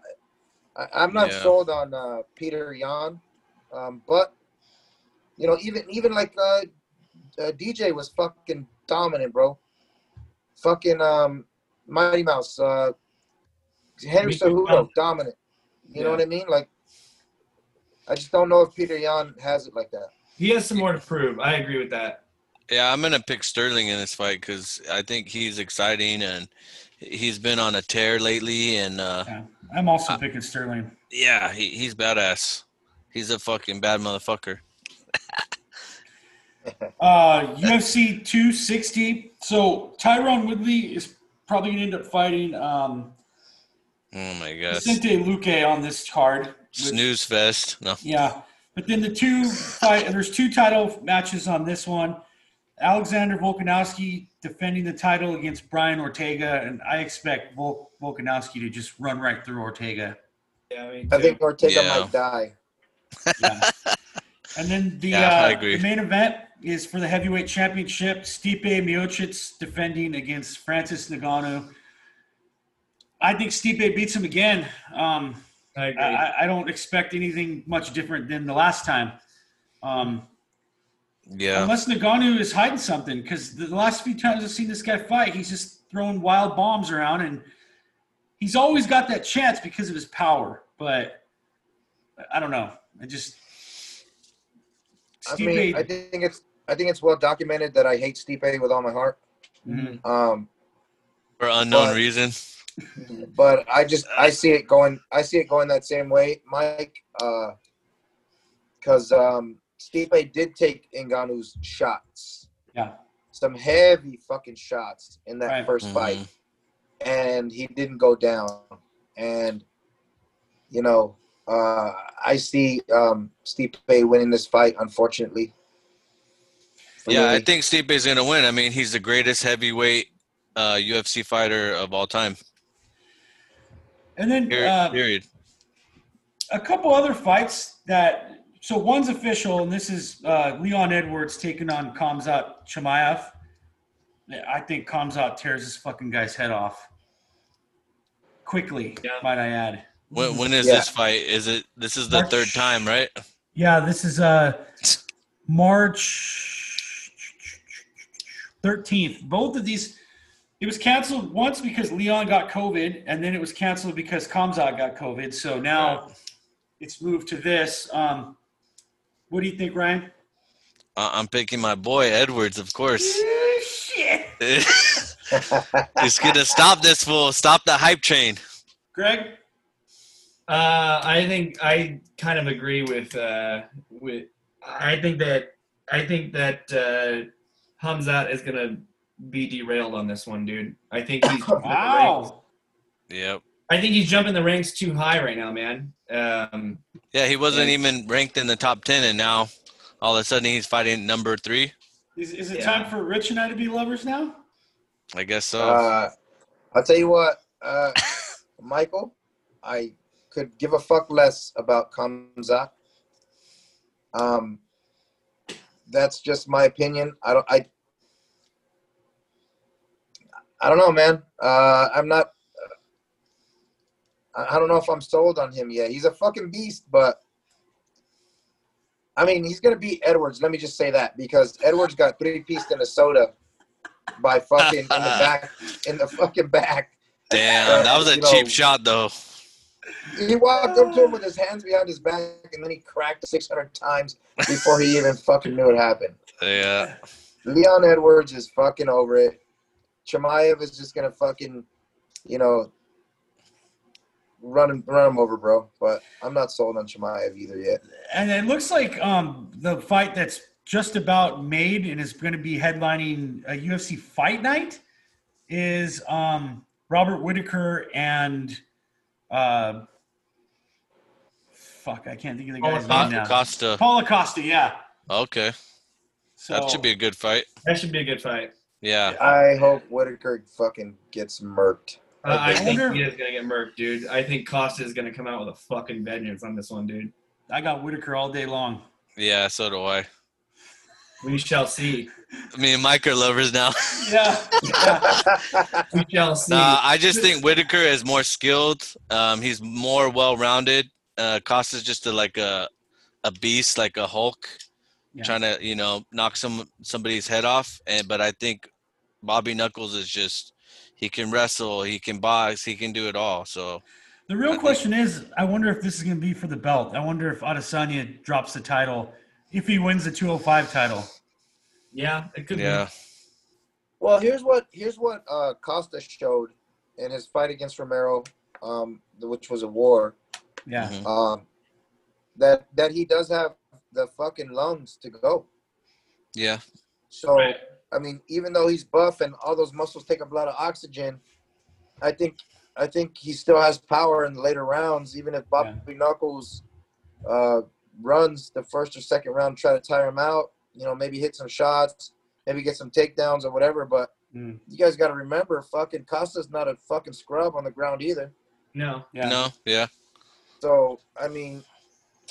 I, I'm not Yeah. sold on uh, Peter Yan, um, but you know, even even like uh, uh, DJ was fucking dominant, bro. Fucking um, Mighty Mouse, uh, Henry Me. Cejudo, dominant. You know what I mean? Like, I just don't know if Peter Yan has it like that. He has some more to prove. I agree with that. Yeah, I'm gonna pick Sterling in this fight because I think he's exciting and he's been on a tear lately. And uh, Yeah. I'm also Uh, picking Sterling. yeah, he, he's badass. He's a fucking bad motherfucker. *laughs* Uh, UFC 260. So Tyron Woodley is probably going to end up fighting um, Oh my god, Vicente Luque on this card. with- snooze fest. No, Yeah, but then the two fight. There's two title matches on this one. Alexander Volkanovski defending the title against Brian Ortega, and I expect Vol- Volkanovski to just run right through Ortega. Yeah, I mean, I think Ortega Yeah. might die. Yeah. and then the, Yeah, uh, the main event is for the heavyweight championship. Stipe Miocic defending against Francis Ngannou. I think Stipe beats him again. Um, I agree. I, I- I don't expect anything much different than the last time. Um, yeah, Unless Ngannou is hiding something, because the last few times I've seen this guy fight, he's just throwing wild bombs around, and he's always got that chance because of his power. But I don't know. I just I mean, I think it's I think it's well documented that I hate Stipe with all my heart. Mhm. Um, for unknown but- reason. *laughs* but I just I see it going I see it going that same way, Mike. Because um, Stipe did take Ngannou's shots, yeah, some heavy fucking shots in that Right. first Mhm. fight, and he didn't go down. And you know, uh, I see um, Stipe winning this fight, unfortunately. For Yeah, I me. think Stipe's gonna win. I mean, he's the greatest heavyweight uh, UFC fighter of all time. And then Period. uh, period. a couple other fights that so one's official, and this is uh, Leon Edwards taking on Khamzat Chimaev. I think Khamzat tears this fucking guy's head off quickly. Yeah. Might I add? When, when is Yeah. this fight? Is it? This is the March- third time, right? Yeah, this is uh March 13th. Both of these it was canceled once because Leon got COVID, and then it was canceled because Khamzat got COVID. So now it's moved to this. Um, what do you think, Ryan? Uh, I'm picking my boy Edwards, of course. *laughs* Shit. *laughs* He's gonna stop this fool. Stop the hype train. Greg? Uh, I think I kind of agree with uh, with. I think that I think that uh, Khamzat is gonna be derailed on this one, dude. I think he's jumping the ranks. Wow. Yep. I think he's jumping the ranks too high right now, man. Um, Yeah, he wasn't Yeah. even ranked in the top ten, and now all of a sudden he's fighting number three. Is, is it Yeah. time for Rich and I to be lovers now? I guess so. Uh, I'll tell you what, uh, *laughs* Michael, I could give a fuck less about Khamzat. Um, that's just my opinion. I don't. I. I don't know, man. Uh, I'm not. I I don't know if I'm sold on him yet. He's a fucking beast, but I mean, he's gonna beat Edwards. Let me just say that because Edwards got three pieced in a soda by fucking in the *laughs* back, in the fucking back. Damn, uh, that was a know- cheap shot though. He walked up to him with his hands behind his back, and then he cracked 600 times before he even *laughs* fucking knew it happened. Yeah. Leon Edwards is fucking over it. Chimaev is just gonna fucking, you know, run him, run him over, bro. But I'm not sold on Chimaev either yet. And it looks like um, the fight that's just about made and is going to be headlining a UFC fight night is um, Robert Whitaker and uh, fuck, I can't think of the guy's Paulo name now. Costa. Paulo Costa, yeah. Okay, So that should be a good fight. that should be a good fight. Yeah. I hope Whitaker fucking gets murked. Uh, I I think wonder- he is gonna get murked, dude. I think Costa is gonna come out with a fucking vengeance on this one, dude. I got Whitaker all day long. Yeah, so do I. We shall see. Me and Mike are lovers now. Yeah. *laughs* We shall see. Nah, I just think Whitaker is more skilled. Um, he's more well-rounded. Uh, Costa's just a, like a a beast, like a Hulk, Yeah. trying to you know knock some somebody's head off. And but I think Bobby Knuckles is just he can wrestle, he can box, he can do it all. So The real question is, I wonder if this is going to be for the belt. I wonder if Adesanya drops the title if he wins the 205 title. yeah, it could yeah, Well, here's what here's what uh, Costa showed in his fight against Romero, um, which was a war. Yeah. Mhm. Um, that that he does have the fucking lungs to go. yeah, So Right. I mean, even though he's buff and all those muscles take up a lot of oxygen, I think I think he still has power in the later rounds. Even if Bobby Knuckles uh, runs the first or second round, try to tire him out. You know, maybe hit some shots, maybe get some takedowns or whatever. But Mm. you guys got to remember, fucking Costa's not a fucking scrub on the ground either. No. Yeah. no, yeah, So I mean,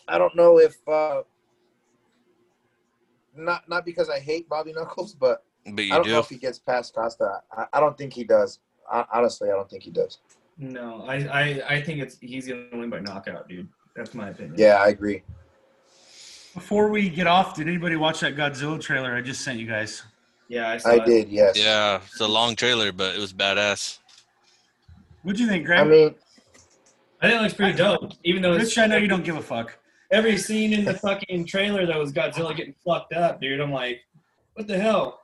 I don't know if uh, not not because I hate Bobby Knuckles, but but I don't know if he gets past Costa. I, I don't think he does. I, honestly, I don't think he does. No, I, I, I think it's he's gonna win by knockout, dude. That's my opinion. Yeah, I agree. Before we get off, did anybody watch that Godzilla trailer I just sent you guys? Yeah, I saw I it. did. Yes. Yeah, it's a long trailer, but it was badass. What'd you think, Greg? I mean, I think it looks pretty dope. Even though it's Rich, I know you don't give a fuck. every scene in the fucking trailer that was Godzilla getting fucked up, dude. I'm like, what the hell?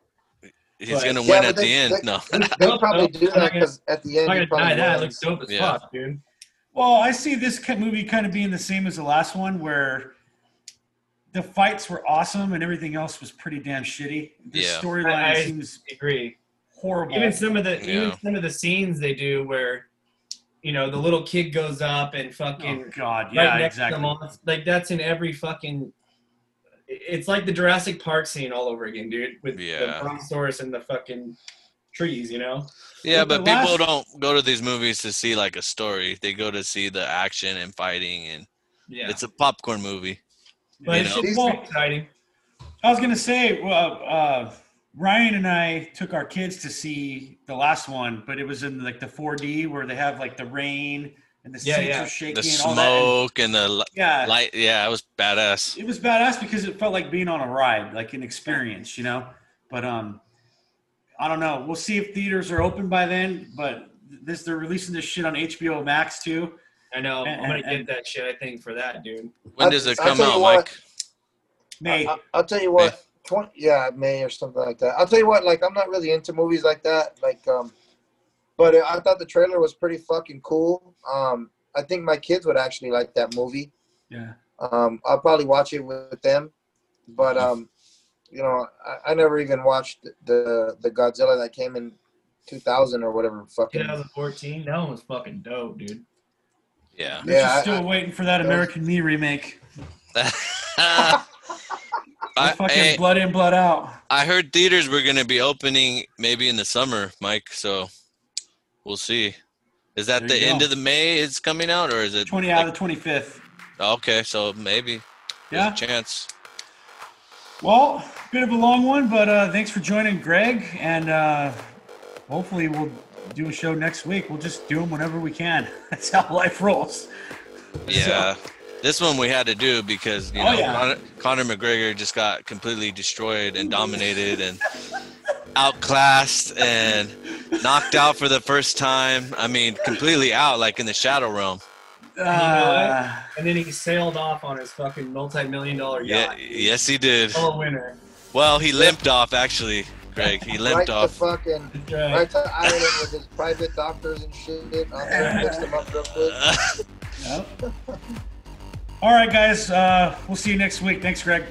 He's But- gonna Yeah, win but at the end. they- No, They'll *laughs* probably do that because at the end. I'm end, not he gonna probably deny that. Looks dope as Yeah. fuck, dude. Well, I see this movie kind of being the same as the last one, where the fights were awesome and everything else was pretty damn shitty. The Yeah. storyline I- I- seems Agree. horrible. Even some of the even some of the scenes they do where, you know, the little kid goes up and oh fucking God, right yeah, next exactly. to monster. Like that's in every fucking. It's like the Jurassic Park scene all over again, dude. With Yeah. the brontosaurus and the fucking trees, you know. Yeah, But but people last- don't go to these movies to see like a story. They go to see the action and fighting, and Yeah, it's a popcorn movie. but you it know. should be Well- exciting. I was gonna say, well, uh, Ryan and I took our kids to see the last one, but it was in like the 4D where they have like the rain and the Yeah, seats yeah. are shaking The and all that. And, smoke and the yeah, light. Yeah, it was badass. it was badass because it felt like being on a ride, like an experience, you know. But um, I don't know. We'll see if theaters are open by then. But this they're releasing this shit on HBO Max too. I know. And- I'm gonna and- get that shit. I think for that, dude. When does it I'll come out, what. Mike? May I, I'll tell you what. 20, yeah, May or something like that. I'll tell you what. Like, I'm not really into movies like that. Like, um, but I thought the trailer was pretty fucking cool. Um, I think my kids would actually like that movie. yeah. Um, I'll probably watch it with them, but um, you know, I, I never even watched the the Godzilla that came in 2000 or whatever. Fucking 2014. That one was fucking dope, dude. Yeah. They're Yeah, just I- still waiting for that I- American Me remake. *laughs* I, fucking hey, blood in, blood out. I heard theaters were gonna be opening maybe in the summer, Mike. So we'll see. Is that There the you end go. of the May it's coming out, or is it? Twenty like- out of the twenty fifth. okay, so maybe there's Yeah. a chance. Well, bit of a long one, but uh, thanks for joining, Greg, and uh, hopefully we'll do a show next week. We'll just do them whenever we can. *laughs* That's how life rolls. Yeah. This one we had to do because you Oh, know yeah. Conor, Conor McGregor just got completely destroyed and dominated and outclassed and knocked out for the first time. I mean, completely out, like in the shadow realm. Uh, And then he sailed off on his fucking multi-million dollar Yeah, yacht. yes, he did. Oh, a winner. Well, he limped off actually, Greg. He right limped to off. fucking right. right to Ireland with his private doctors and shit. I'll just mix them up real quick. *laughs* yep. All right, guys. Uh, we'll see you next week. Thanks, Greg.